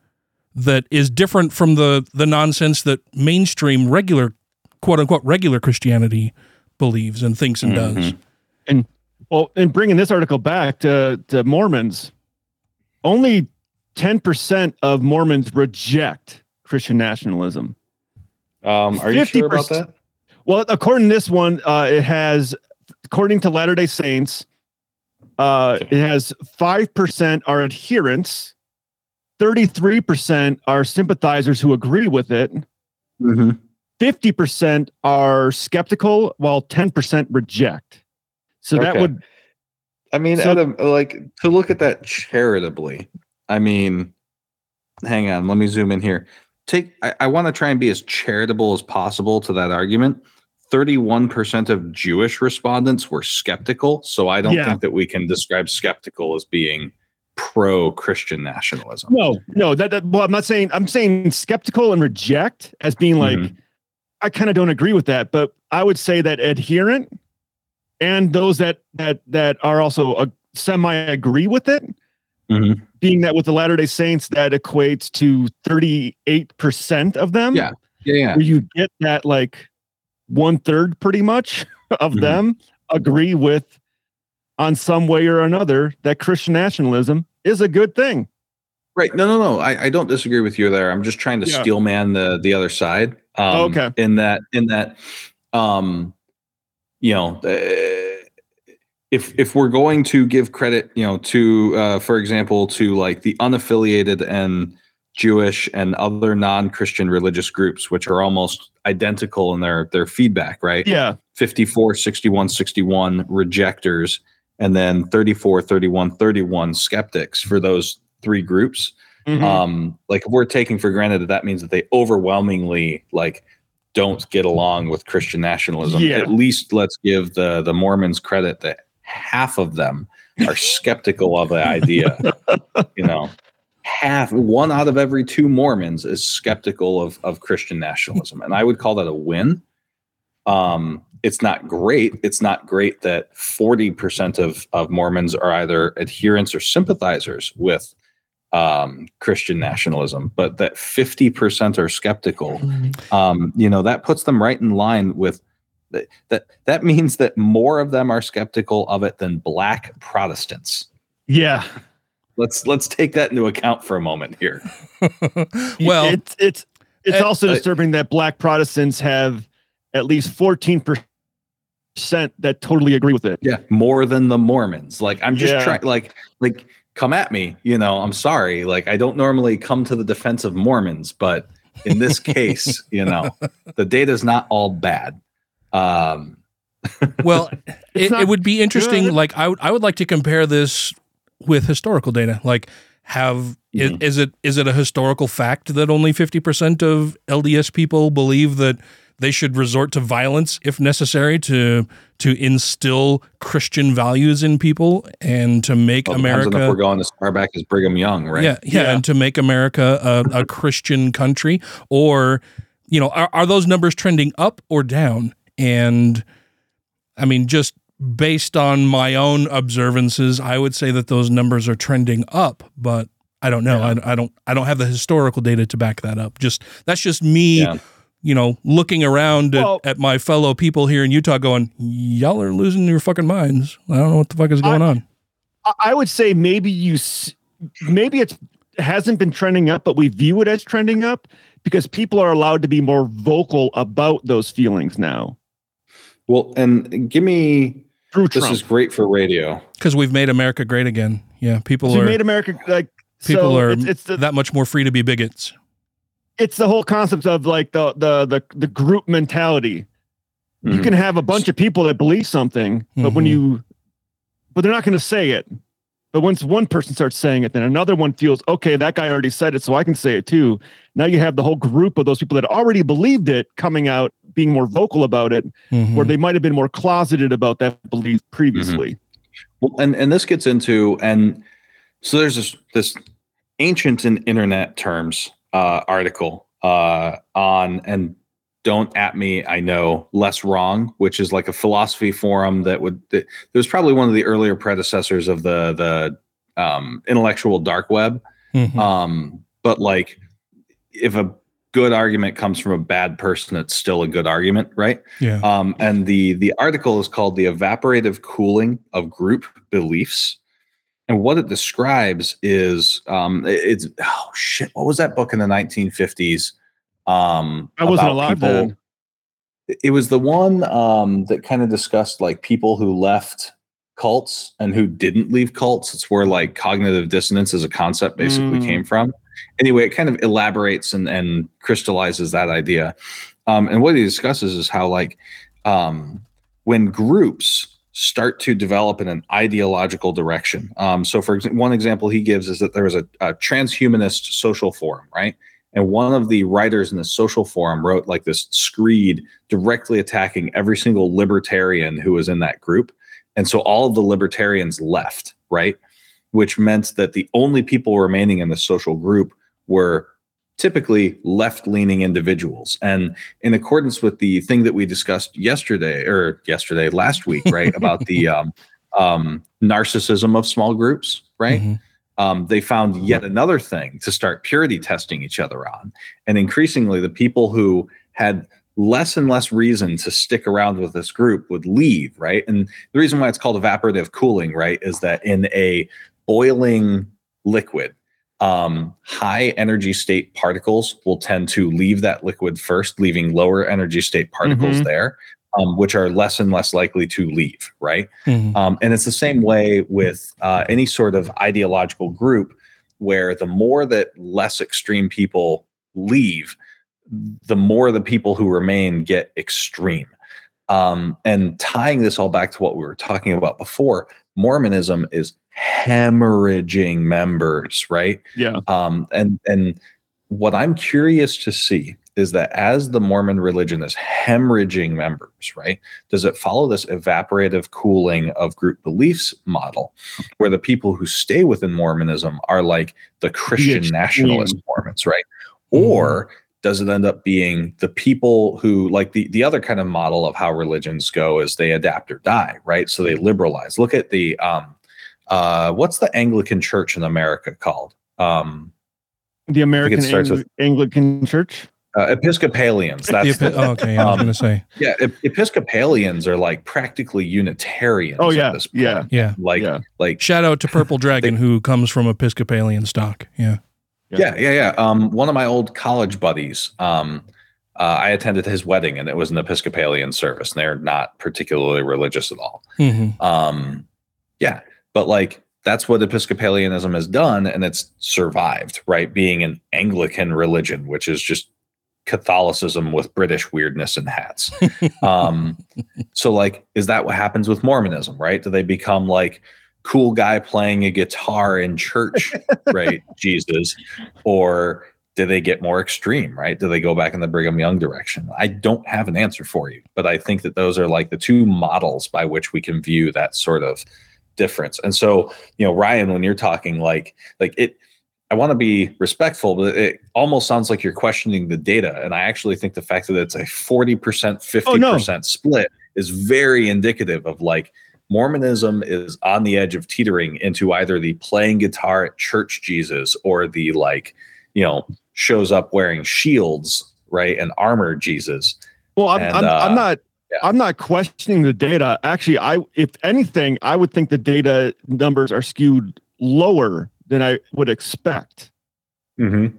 that is different from the the nonsense that mainstream regular quote unquote regular Christianity believes and thinks and does. And well, and bringing this article back to, to Mormons, only 10% of Mormons reject Christian nationalism. Um, are you sure about 50% that? Well, according to this one, uh, it has, according to Latter day Saints, uh, it has 5% are adherents, 33% are sympathizers who agree with it, 50% are skeptical, while 10% reject. So that would I mean, So- Adam, like to look at that charitably. I mean, hang on, let me zoom in here. Take, I, I want to try and be as charitable as possible to that argument. 31% of Jewish respondents were skeptical. So I don't Yeah. think that we can describe skeptical as being pro Christian nationalism. No, no, that, that well, I'm not saying I'm saying skeptical and reject as being like Mhm. I kind of don't agree with that, but I would say that adherent and those that that that are also a semi agree with it, Mhm. being that with the Latter Day Saints that equates to 38 percent of them. Yeah. Yeah. Yeah. where you get that like one third pretty much of Mhm. them agree with on some way or another that Christian nationalism is a good thing. Right. No, no, no. I, I don't disagree with you there. I'm just trying to Yeah. steel man the the other side. Um, Okay. In that, in that, um, you know, uh, if if we're going to give credit, you know, to uh, for example, to like the unaffiliated and Jewish and other non-Christian religious groups, which are almost identical in their their feedback, right? Yeah. 54, 61, 61 rejectors, and then 34, 31, 31 skeptics for those three groups. Mhm. Um, like we're taking for granted that that means that they overwhelmingly like don't get along with Christian nationalism. Yeah. At least let's give the the Mormons credit that half of them are skeptical of the idea. you know, half one out of every two Mormons is skeptical of of Christian nationalism, and I would call that a win. Um, it's not great. It's not great that forty percent of of Mormons are either adherents or sympathizers with um, Christian nationalism, but that fifty percent are skeptical. Um, you know, that puts them right in line with that. That that means that more of them are skeptical of it than Black Protestants. Yeah. Let's let's take that into account for a moment here. well, it's it's it's uh, also uh, disturbing that black Protestants have at least 14 percent that totally agree with it. Yeah, more than the Mormons. Like I'm just Yeah. trying like like come at me. You know, I'm sorry. Like I don't normally come to the defense of Mormons, but in this case, you know, the data is not all bad. Um, well, it, it would be interesting. good. Like I would, I would like to compare this with historical data. Like, have is, Mhm. is it is it a historical fact that only fifty percent of LDS people believe that they should resort to violence if necessary to to instill Christian values in people and to make well, depends on if we're America going as far back as Brigham Young, right? yeah, yeah, and to make America a, a Christian country, or you know, are, are those numbers trending up or down? And I mean, just based on my own observances, I would say that those numbers are trending up, but I don't know. I, I don't. I don't have the historical data to back that up. Just that's just me. Yeah. You know, looking around at, Well- at my fellow people here in Utah, going, "Y'all are losing your fucking minds." I don't know what the fuck is going on. I- I would say maybe you, maybe it hasn't been trending up, but we view it as trending up because people are allowed to be more vocal about those feelings now. Well, and give me Through this Trump. is great for radio. Because we've made America great again. Yeah, people So are made America like people so are it's, it's the that much more free to be bigots. It's the whole concept of like the the the, the group mentality. You Mhm. can have a bunch of people that believe something, but when Mhm. you but they're not going to say it. But once one person starts saying it, then another one feels, okay, that guy already said it, so I can say it too. Now you have the whole group of those people that already believed it coming out, being more vocal about it, Mhm. where they might have been more closeted about that belief previously. Well, and and this gets into and so there's this this ancient in internet terms uh, article uh, on and don't at me I know LessWrong, which is like a philosophy forum that would that, it was probably one of the earlier predecessors of the the um, intellectual dark web. Mhm. Um, but like if a good argument comes from a bad person, it's still a good argument, right? Yeah. Um, and the the article is called "The Evaporative Cooling of Group Beliefs," and what it describes is um, it's oh shit, what was that book in the 1950s? Um, I wasn't alive people- then. It was the one um, that kind of discussed like people who left cults and who didn't leave cults. It's where like cognitive dissonance as a concept basically Mm. came from. Anyway, it kind of elaborates and, and crystallizes that idea. Um, and what he discusses is how like um, when groups start to develop in an ideological direction. Um, so, for example, one example he gives is that there was a, a transhumanist social forum, right? And one of the writers in the social forum wrote like this screed directly attacking every single libertarian who was in that group. And so all of the libertarians left, right? Which meant that the only people remaining in the social group were typically left leaning individuals. And in accordance with the thing that we discussed yesterday or yesterday, last week, right, about the um, um, narcissism of small groups, right? Mhm. Um, they found yet another thing to start purity testing each other on. And increasingly, the people who had less and less reason to stick around with this group would leave, right? And the reason why it's called evaporative cooling, right, is that in a boiling liquid, um, high energy state particles will tend to leave that liquid first, leaving lower energy state particles Mhm. there, um, which are less and less likely to leave, right? Mhm. Um, and it's the same way with uh, any sort of ideological group where the more that less extreme people leave, the more the people who remain get extreme. Um, and tying this all back to what we were talking about before, Mormonism is hemorrhaging members, right? Yeah. Um, and and what I'm curious to see is that as the Mormon religion is hemorrhaging members, right? Does it follow this evaporative cooling of group beliefs model, where the people who stay within Mormonism are like the Christian nationalist Mormons, right? Or does it end up being the people who like the the other kind of model of how religions go is they adapt or die, right? So they liberalize. Look at the um uh what's the Anglican church in America called? Um The American starts with- Anglican Church. uh, Episcopalians. The That's epi- the, oh, okay, I was um, gonna say, yeah. Ep- Episcopalians are like practically Unitarians. Oh, at yeah, this point. yeah. yeah. Like Yeah. like Shout out to Purple Dragon, who comes from Episcopalian stock. Yeah. Yeah yeah yeah. Um, one of my old college buddies. Um, uh, I attended his wedding, and it was an Episcopalian service. And they're not particularly religious at all. hmm Um, yeah, but like that's what Episcopalianism has done, and it's survived, right? Being an Anglican religion, which is just Catholicism with British weirdness and hats. um, so, like, is that what happens with Mormonism, right? Do they become like cool guy playing a guitar in church, right? Jesus, or do they get more extreme, right? Do they go back in the Brigham Young direction? I don't have an answer for you, but I think that those are like the two models by which we can view that sort of difference. And so, you know, Ryan, when you're talking like like it I want to be respectful, but it almost sounds like you're questioning the data. And I actually think the fact that it's a 40%, 50% Oh, no. split is very indicative of like Mormonism is on the edge of teetering into either the playing guitar at church Jesus or the like, you know, shows up wearing shields, right? And armor Jesus. Well, I'm, And, I'm, I'm uh, not. I'm not questioning the data. Actually, I if anything, I would think the data numbers are skewed lower than I would expect. Mm-hmm.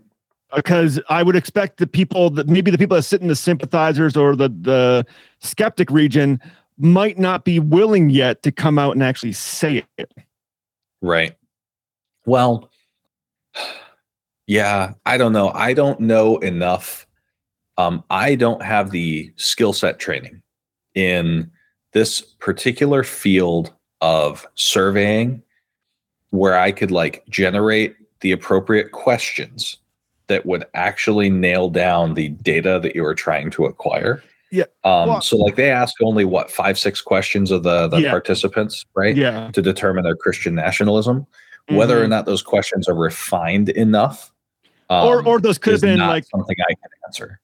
Because I would expect the people that maybe the people that sit in the sympathizers or the the skeptic region might not be willing yet to come out and actually say it. Right. Well, yeah, I don't know. I don't know enough. Um, I don't have the skill set training in this particular field of surveying where I could like generate the appropriate questions that would actually nail down the data that you are trying to acquire. Yeah. Um, Well- so like they ask only what five, six questions of the, the Yeah. participants, right? Yeah. To determine their Christian nationalism. Whether or Mhm. not those questions are refined enough. Or- um, or those could have been, like- something I can answer.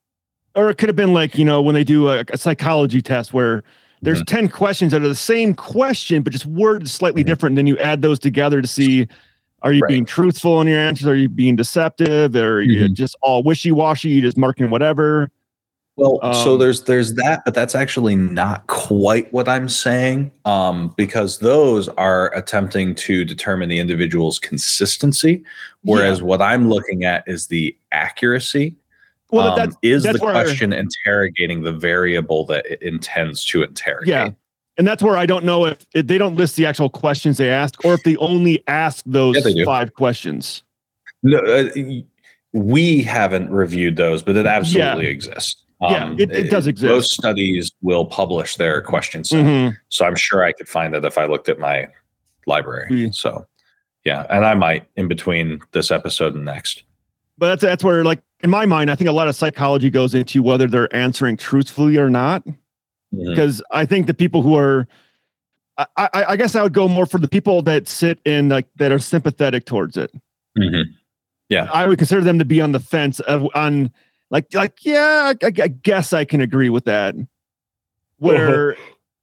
or it could have been like you know when they do a, a psychology test where there's 10 questions that are the same question but just worded slightly different and then you add those together to see are you being truthful in your answers are you being deceptive or are you just all wishy-washy you just marking whatever Well, so Um, there's there's that, but that's actually not quite what I'm saying, um, because those are attempting to determine the individual's consistency, whereas what I'm looking at is the accuracy. Well, Um, that's- is that's the where I- question interrogating the variable that it intends to interrogate? yeah and that's where i don't know if, if they don't list the actual questions they ask or if they only ask those Yeah, five questions No, uh, we haven't reviewed those, but it absolutely Yeah. exists. Um, Yeah, it- it does exist. Most studies will publish their question set, Mhm. so I'm sure I could find it if I looked at my library. Mm. So, yeah, and I might in between this episode and next. but that's that's where like in my mind i think a lot of psychology goes into whether they're answering truthfully or not Mhm. because I think the people who are, I, I, I guess I would go more for the people that sit in like that are sympathetic towards it. Mhm. Yeah, I would consider them to be on the fence of on like like yeah, I, I guess I can agree with that. Where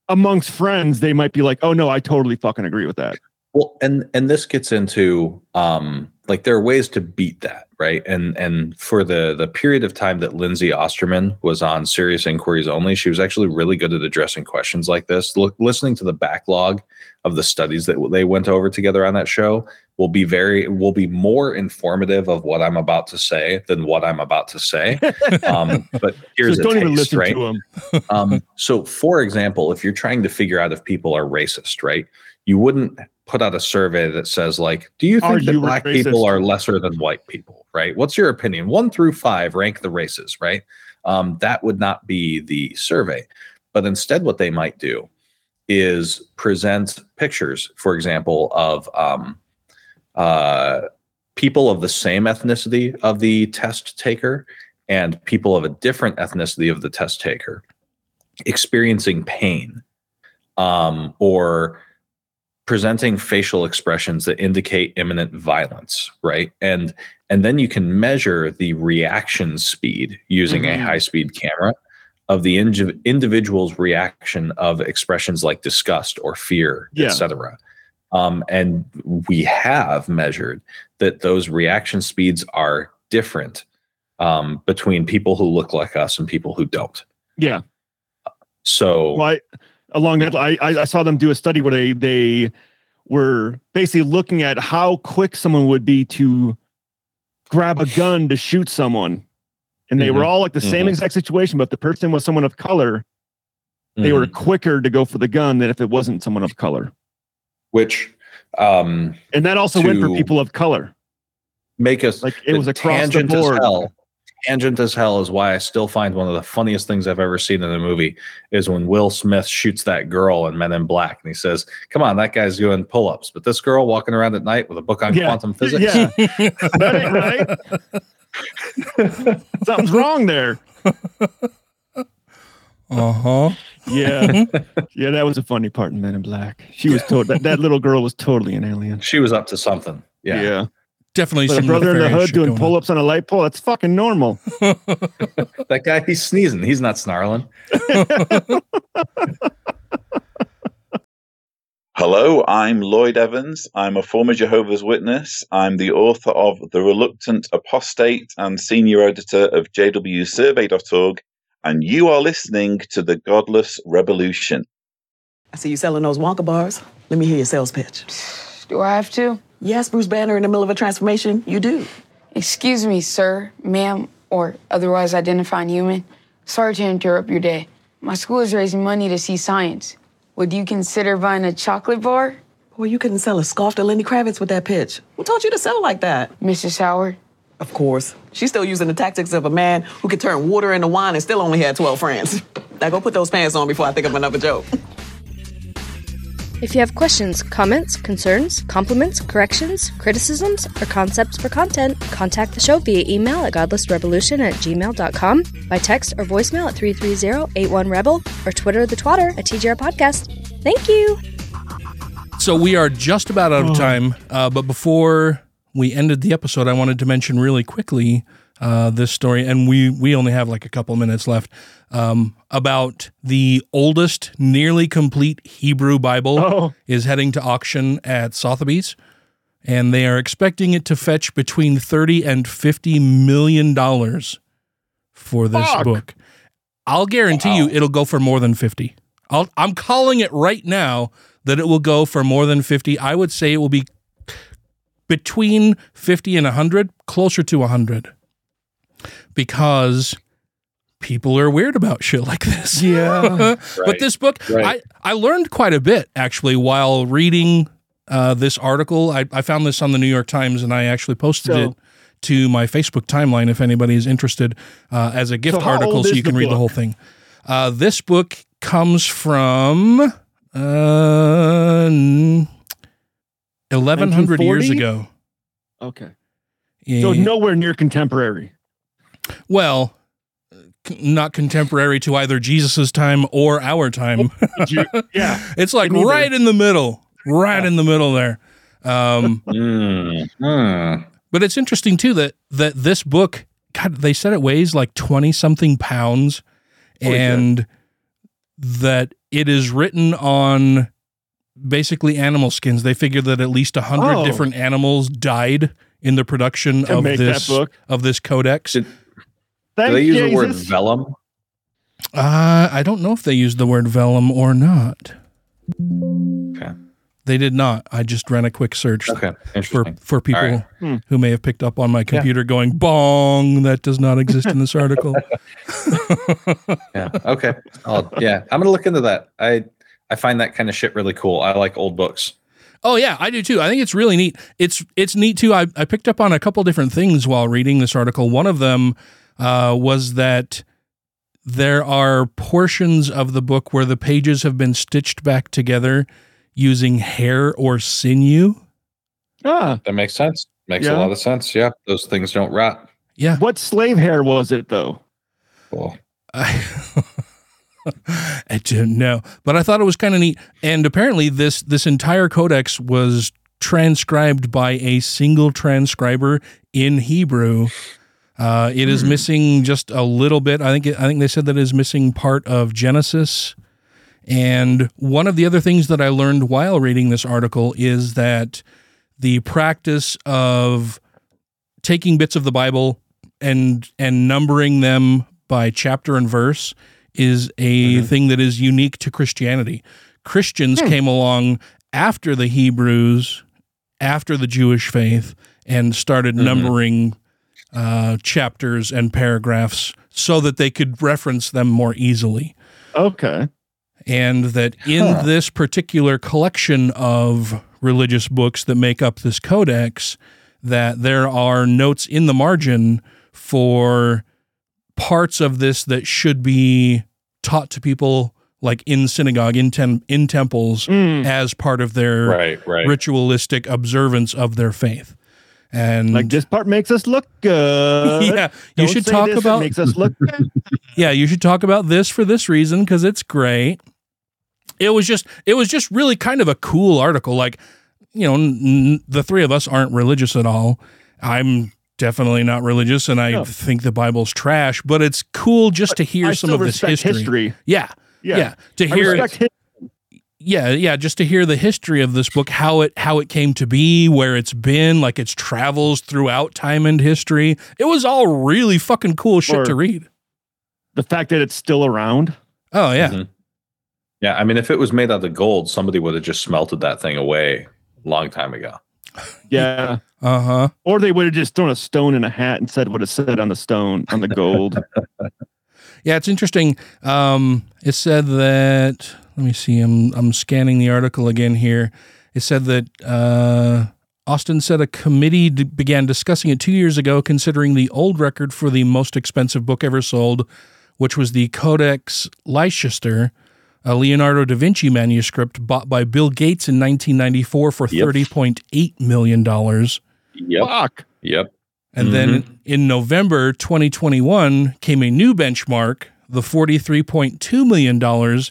amongst friends they might be like, oh no, I totally fucking agree with that. Well, and and this gets into um like there are ways to beat that, right? And and for the the period of time that Lindsay Osterman was on Serious Inquiries Only, she was actually really good at addressing questions like this. Look, listening to the backlog of the studies that they went over together on that show will be very will be more informative of what I'm about to say than what I'm about to say. Um, but here's a don't even taste, listen right? to 'em. um, so, for example, if you're trying to figure out if people are racist, right, you wouldn't put out a survey that says, like, do you Are think that you black racist? people are lesser than white people, right? What's your opinion? One through five, rank the races, right? Um, that would not be the survey. But instead, what they might do is present pictures, for example, of um, uh, people of the same ethnicity of the test taker and people of a different ethnicity of the test taker experiencing pain um, or presenting facial expressions that indicate imminent violence right and and then you can measure the reaction speed using Mhm. a high speed camera of the indi- individual's reaction of expressions like disgust or fear Yeah. etc um, and we have measured that those reaction speeds are different um, between people who look like us and people who don't Yeah. so Well, I, along that, I, I I saw them do a study where they they were basically looking at how quick someone would be to grab a gun to shoot someone, and they were Mhm. all like the same Mhm. exact situation, but if the person was someone of color, they were Mhm. quicker to go for the gun than if it wasn't someone of color. which Um, and that also went for people of color. make us Like, it the was across the tangent board. As. Tangent as hell is why I still find one of the funniest things I've ever seen in a movie is when Will Smith shoots that girl in Men in Black and he says, "Come on, that guy's doing pull-ups, but this girl walking around at night with a book on Yeah. quantum physics." Yeah. that ain't right. Something's wrong there. Uh huh. Yeah. yeah, that was a funny part in Men in Black. She was told that, that little girl was totally an alien. She was up to something. Yeah. Yeah. Definitely But a brother in the hood doing pull ups on a light pole, that's fucking normal. That guy, he's sneezing. He's not snarling. Hello, I'm Lloyd Evans. I'm a former Jehovah's Witness. I'm the author of The Reluctant Apostate and senior editor of jwsurvey.org. And you are listening to The Godless Revolution. I see you selling those Wonka bars. Let me hear your sales pitch. Do I have to? Yes, Bruce Banner in the middle of a transformation. You do. Excuse me, sir, ma'am, or otherwise identifying human. Sorry to interrupt your day. My school is raising money to see science. Would you consider buying a chocolate bar? Boy, you couldn't sell a scarf to Lenny Kravitz with that pitch. Who told you to sell like that? Mrs. Howard. Of course. She's still using the tactics of a man who could turn water into wine and still only had 12 friends. Now go put those pants on before I think of another joke. If you have questions, comments, concerns, compliments, corrections, criticisms, or concepts for content, contact the show via email at godlessrevolution at gmail.com, by text or voicemail at 330-81-REBEL, or Twitter the twatter at TGR Podcast. Thank you! So we are just about out of time. Uh, but before we ended the episode, I wanted to mention really quickly uh, this story, and we we only have like a couple minutes left um, about the oldest, nearly complete Hebrew Bible Oh. is heading to auction at Sotheby's, and they are expecting it to fetch between thirty and fifty million dollars for this Fuck. book. I'll guarantee you it'll go for more than 50. I'll, I'm calling it right now that it will go for more than 50. I would say it will be between 50 and 100, closer to 100. Because people are weird about shit like this. Yeah. but this book, Right. I, I learned quite a bit actually while reading uh, this article. I, I found this on the New York Times and I actually posted So- it to my Facebook timeline if anybody is interested uh, as a gift So article so you can the read the whole thing. Uh, this book comes from uh, 1100 years ago. Okay. So nowhere near contemporary. Well, not contemporary to either Jesus's time or our time. yeah. it's like Neither. right in the middle, right in the middle there. Um, Mm, mm. but it's interesting too that that this book, God, they said it weighs like twenty something pounds, Holy shit. and that it is written on basically animal skins. They figure that at least a hundred Oh. different animals died in the production To of this book? of this codex. Did- Thank Do they use the word vellum? Uh, I don't know if they used the word vellum or not. Okay. They did not. I just ran a quick search Okay. for for people All right. Hmm. who may have picked up on my computer going bong. That does not exist in this article. Yeah. Okay. I'll, yeah. I'm gonna look into that. I I find that kind of shit really cool. I like old books. Oh yeah, I do too. I think it's really neat. It's it's neat too. I, I picked up on a couple different things while reading this article. One of them uh, was that there are portions of the book where the pages have been stitched back together using hair or sinew. Ah, That makes sense. Makes Yeah. a lot of sense. Yeah. Those things don't rot. Yeah. what slave hair was it though? Cool. I, I didn't know, but I thought it was kind of neat. And apparently, this this entire codex was transcribed by a single transcriber in Hebrew. Uh, it is mm-hmm. missing just a little bit. I think it, I think they said that it is missing part of Genesis. And one of the other things that I learned while reading this article is that the practice of taking bits of the Bible and and numbering them by chapter and verse is a mm-hmm. thing that is unique to Christianity. Christians hmm. came along after the Hebrews, after the Jewish faith, and started mm-hmm. numbering uh, chapters and paragraphs so that they could reference them more easily Okay. and that in Huh. this particular collection of religious books that make up this codex that there are notes in the margin for parts of this that should be taught to people like in synagogue in tem- in temples as part of their Right, right. ritualistic observance of their faith. And Like this part makes us look good. Yeah, you Don't should talk this, it about- makes us look good. yeah, you should talk about this for this reason because it's great. It was just it was just really kind of a cool article. Like, you know, n- n- the three of us aren't religious at all. I'm definitely not religious, and I No. think the Bible's trash. But it's cool just to hear some of this history. history. Yeah, yeah, Yeah. To I hear his- yeah, yeah, just to hear the history of this book, how it how it came to be, where it's been, like its travels throughout time and history. It was all really fucking cool shit Or- to read. the fact that it's still around. Oh yeah. Mhm. Yeah, I mean, if it was made out of gold, somebody would have just smelted that thing away a long time ago. Yeah. Uh huh. Or they would have just thrown a stone in a hat and said what it said on the stone on the gold. Yeah, it's interesting. Um, it said that. Let me see. I'm I'm scanning the article again here. It said that uh, Austin said a committee d- began discussing it two years ago, considering the old record for the most expensive book ever sold, which was the Codex Leicester, a Leonardo da Vinci manuscript bought by Bill Gates in 1994 for Yep. thirty point eight million dollars. Yep. Fuck. Yep. And then mm-hmm. in November 2021 came a new benchmark, the $43.2 million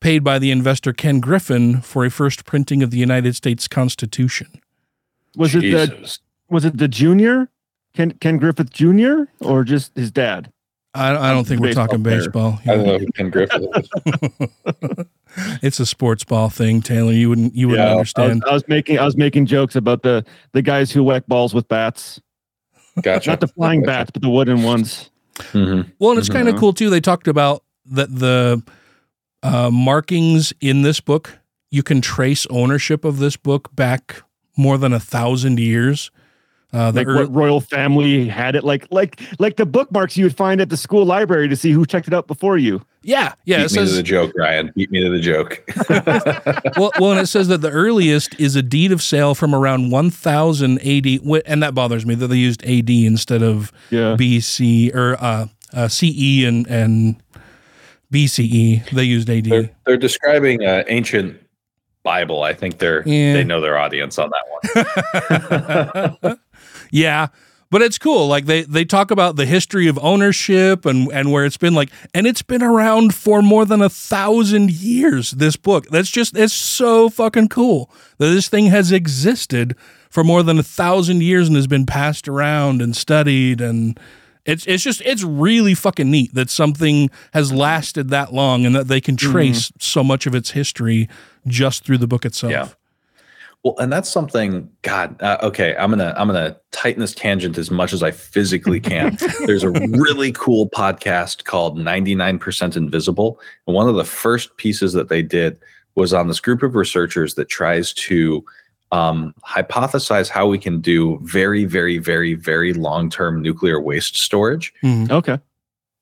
paid by the investor Ken Griffin for a first printing of the United States Constitution. Was it the was it the junior? Ken Ken Griffey Jr. or just his dad? I, I don't think we're talking player. baseball. I don't know who Ken Griffith is. it's a sports ball thing, Taylor. You wouldn't you wouldn't Yeah, I was- I was, understand. I was making I was making jokes about the the guys who whack balls with bats, Gotcha. not the flying bats, but the wooden ones. Mhm. Well, and it's kind of cool too. They talked about that the uh, markings in this book. You can trace ownership of this book back more than a thousand years. Uh, the Like ear- what royal family had it, like like like the bookmarks you would find at the school library to see who checked it out before you. yeah, yeah. Beat It me to the joke, Ryan. Beat me to the joke. well, well, and it says that the earliest is a deed of sale from around 1000 AD, and that bothers me that they used AD instead of Yeah. BC or uh, uh, CE and and BCE. They used AD. they're, they're describing uh, ancient Bible. I think they're Yeah. they know their audience on that one. yeah, but it's cool. Like they they talk about the history of ownership and and where it's been like, and it's been around for more than a thousand years. This book. That's just it's so fucking cool that this thing has existed for more than a thousand years and has been passed around and studied and. It's, it's just it's really fucking neat that something has lasted that long and that they can mm-hmm. trace so much of its history just through the book itself. Yeah. Well, and that's something. God, uh, okay, I'm gonna I'm gonna tighten this tangent as much as I physically can. There's a really cool podcast called 99% Invisible, and one of the first pieces that they did was on this group of researchers that tries to um, hypothesize how we can do very, very, very, very long term nuclear waste storage. Okay.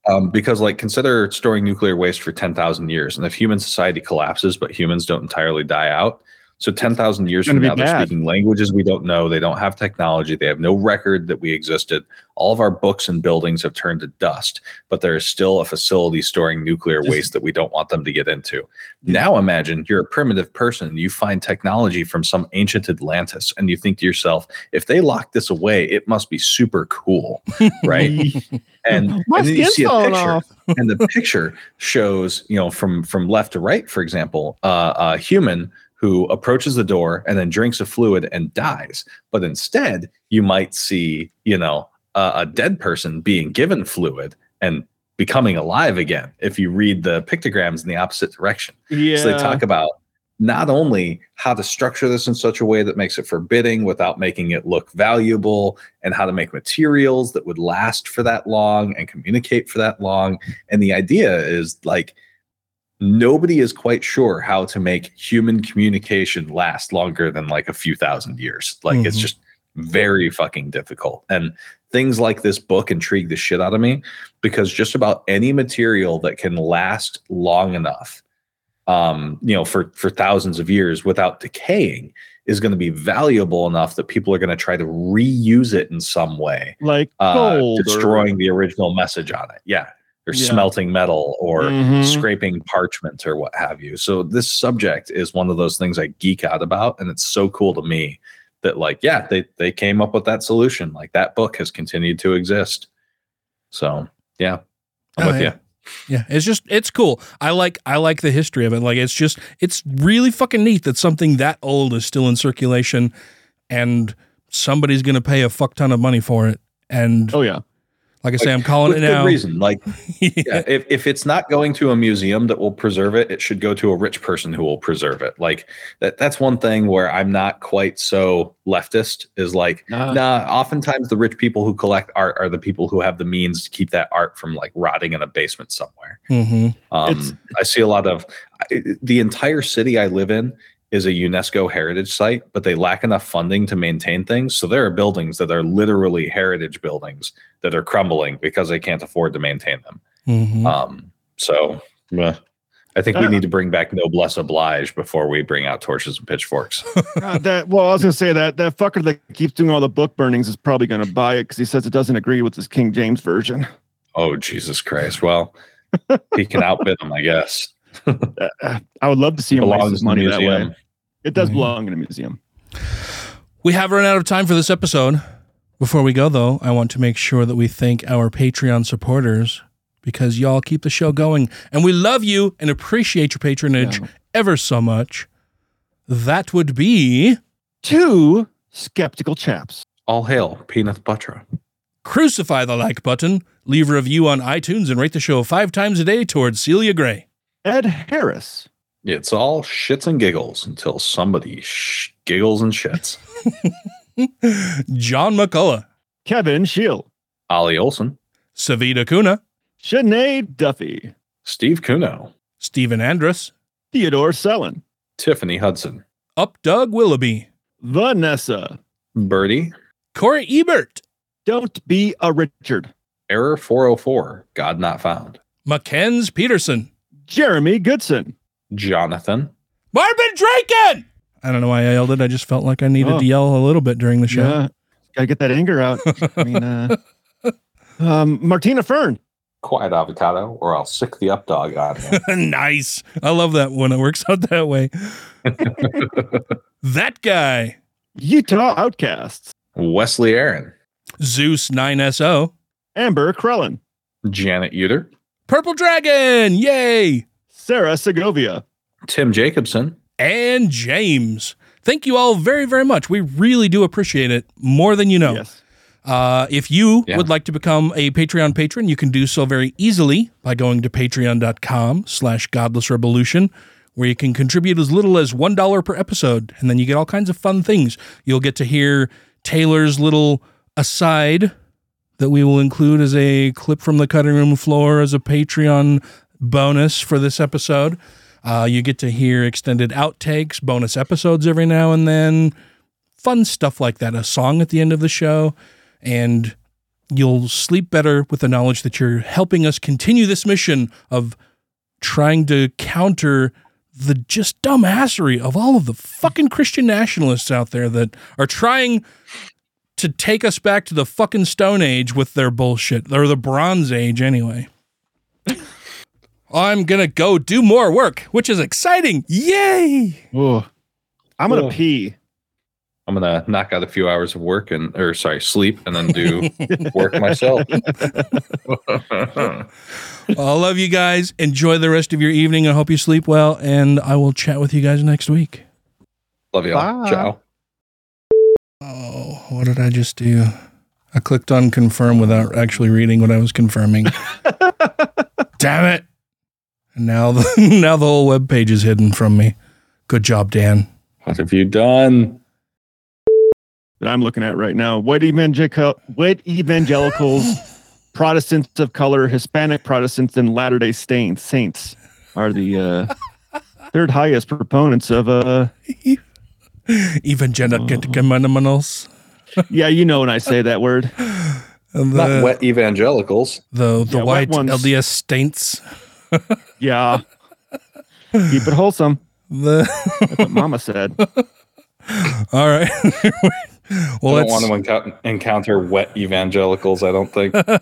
Um, because, like, consider storing nuclear waste for 10,000 years. And if human society collapses, but humans don't entirely die out, so 10,000 years from now, they're speaking languages we don't know. They don't have technology. They have no record that we existed. All of our books and buildings have turned to dust, but there is still a facility storing nuclear waste that we don't want them to get into. Now imagine you're a primitive person. You find technology from some ancient Atlantis, and you think to yourself, if they lock this away, it must be super cool, right? and, My and then you see a picture, off. and the picture shows, you know, from from left to right, for example, uh, a human who approaches the door and then drinks a fluid and dies. But instead, you might see, you know, a, a dead person being given fluid and becoming alive again if you read the pictograms in the opposite direction. Yeah. So they talk about not only how to structure this in such a way that makes it forbidding without making it look valuable and how to make materials that would last for that long and communicate for that long. And the idea is like nobody is quite sure how to make human communication last longer than like a few thousand years. Like it's Mhm. just very fucking difficult. And things like this book intrigue the shit out of me because just about any material that can last long enough um, you know, for for thousands of years without decaying is going to be valuable enough that people are going to try to reuse it in some way, like uh, gold, or- destroying the original message on it. Yeah. Or Yeah. smelting metal or Mhm. scraping parchment or what have you. So this subject is one of those things I geek out about. And it's so cool to me that like, yeah, they, they came up with that solution. Like that book has continued to exist. So yeah, I'm Oh, with yeah. you. Yeah, it's just it's cool. I like I like the history of it. Like it's just it's really fucking neat that something that old is still in circulation and somebody's going to pay a fuck ton of money for it. And Oh yeah. Like I say, I'm calling with it good now. reason. Like, yeah, if, if it's not going to a museum that will preserve it, it should go to a rich person who will preserve it. Like that. That's one thing where I'm not quite so leftist. Is like, Nah. nah. Oftentimes, the rich people who collect art are the people who have the means to keep that art from like rotting in a basement somewhere. Mhm. Um, I see a lot of I- the entire city I live in is a UNESCO heritage site, but they lack enough funding to maintain things. So there are buildings that are literally heritage buildings that are crumbling because they can't afford to maintain them. Mhm. Um, so meh. I think we Uh, need to bring back noblesse oblige before we bring out torches and pitchforks. Uh, that well, I was gonna say that that fucker that keeps doing all the book burnings is probably gonna buy it because he says it doesn't agree with his King James version. oh Jesus Christ! Well, he can outbid them, I guess. I would love to see him waste his money that way. It does mm-hmm. belong in a museum. We have run out of time for this episode. Before we go, though, I want to make sure that we thank our Patreon supporters because y'all keep the show going. And we love you and appreciate your patronage ever so much. That would be two skeptical chaps. All hail, Peanut Butter. Crucify the like button, leave a review on iTunes, and rate the show five times a day towards Celia Gray. Ed Harris. It's all shits and giggles until somebody sh- giggles and shits. John McCullough. Kevin Shield. Ollie Olson. Savita Kuna. Sinead Duffy. Steve Kuno. Stephen Andrus. Theodore Sellon. Tiffany Hudson. Up Doug Willoughby. Vanessa. Birdie. Corey Ebert. Don't be a Richard. Error 404. God not found. Mackenzie Peterson. Jeremy Goodson. Jonathan. Marvin Draken. I don't know why I yelled it. I just felt like I needed Oh. to yell a little bit during the show. Yeah. Gotta get that anger out. I mean, uh, um, Martina Fern. Quiet avocado, or I'll sic the up dog on you. nice. I love that when it works out that way. that guy. Utah Outcasts. Wesley Aaron. Zeus 9SO. Amber Krellen. Janet Uter. Purple Dragon. Yay. Sarah Segovia. Tim Jacobson. And James. Thank you all very, very much. We really do appreciate it more than you know. Yes. Uh, if you Yeah. would like to become a Patreon patron, you can do so very easily by going to patreon.com slash godless revolution, where you can contribute as little as $1 per episode. And then you get all kinds of fun things. You'll get to hear Taylor's little aside that we will include as a clip from the cutting room floor as a Patreon bonus for this episode. Uh, you get to hear extended outtakes, bonus episodes every now and then, fun stuff like that, a song at the end of the show, and you'll sleep better with the knowledge that you're helping us continue this mission of trying to counter the just dumbassery of all of the fucking Christian nationalists out there that are trying to take us back to the fucking Stone Age with their bullshit, or the Bronze Age anyway. I'm gonna go do more work, which is exciting. Yay! Oh, I'm gonna Cool. pee. I'm gonna knock out a few hours of work and or sorry, sleep and then do work myself. I love you guys. Enjoy the rest of your evening. I hope you sleep well, and I will chat with you guys next week. Love y'all. Bye. Ciao. Oh, what did I just do? I clicked on confirm without actually reading what I was confirming. Damn it! And now the now the whole web page is hidden from me. Good job, Dan. What have you done? that I'm looking at right now. White evangelical, white evangelicals, Protestants of color, Hispanic Protestants, and Latter Day Saints saints are the uh, third highest proponents of uh. Evangelical. Yeah, you know when I say that word. The, Not wet evangelicals. the the Yeah, wet white ones. LDS saints. Yeah. Keep it wholesome. The That's what Mama said. All right. well, I don't want to encou- encounter wet evangelicals. I don't think. uh,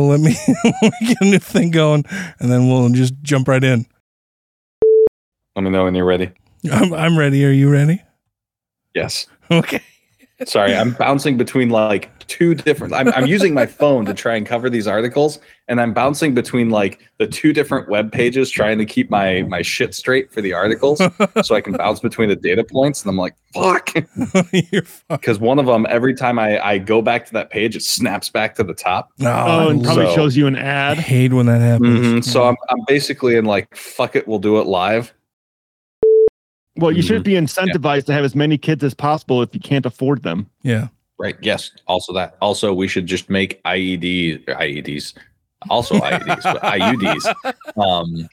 let me let me get a new thing going, and then we'll just jump right in. Let me know when you're ready. I'm I'm ready. Are you ready? Yes. Okay. Sorry, I'm bouncing between like two different. I'm, I'm using my phone to try and cover these articles, and I'm bouncing between like the two different web pages, trying to keep my my shit straight for the articles, so I can bounce between the data points. And I'm like, fuck, because one of them, every time I I go back to that page, it snaps back to the top. Oh, and probably So- shows you an ad. I hate when that happens. Mhm, So I'm I'm basically in like, fuck it, we'll do it live. Well, you should Mhm. be incentivized to have as many kids as possible if you can't afford them. Yeah. Right. Yes. Also that. Also, we should just make IED IEDs. Also IEDs, but IUDs um,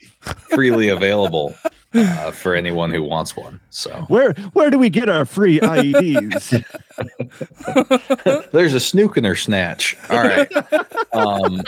freely available uh, for anyone who wants one. So Where where do we get our free IEDs? there's a snook in her snatch. All right. Um,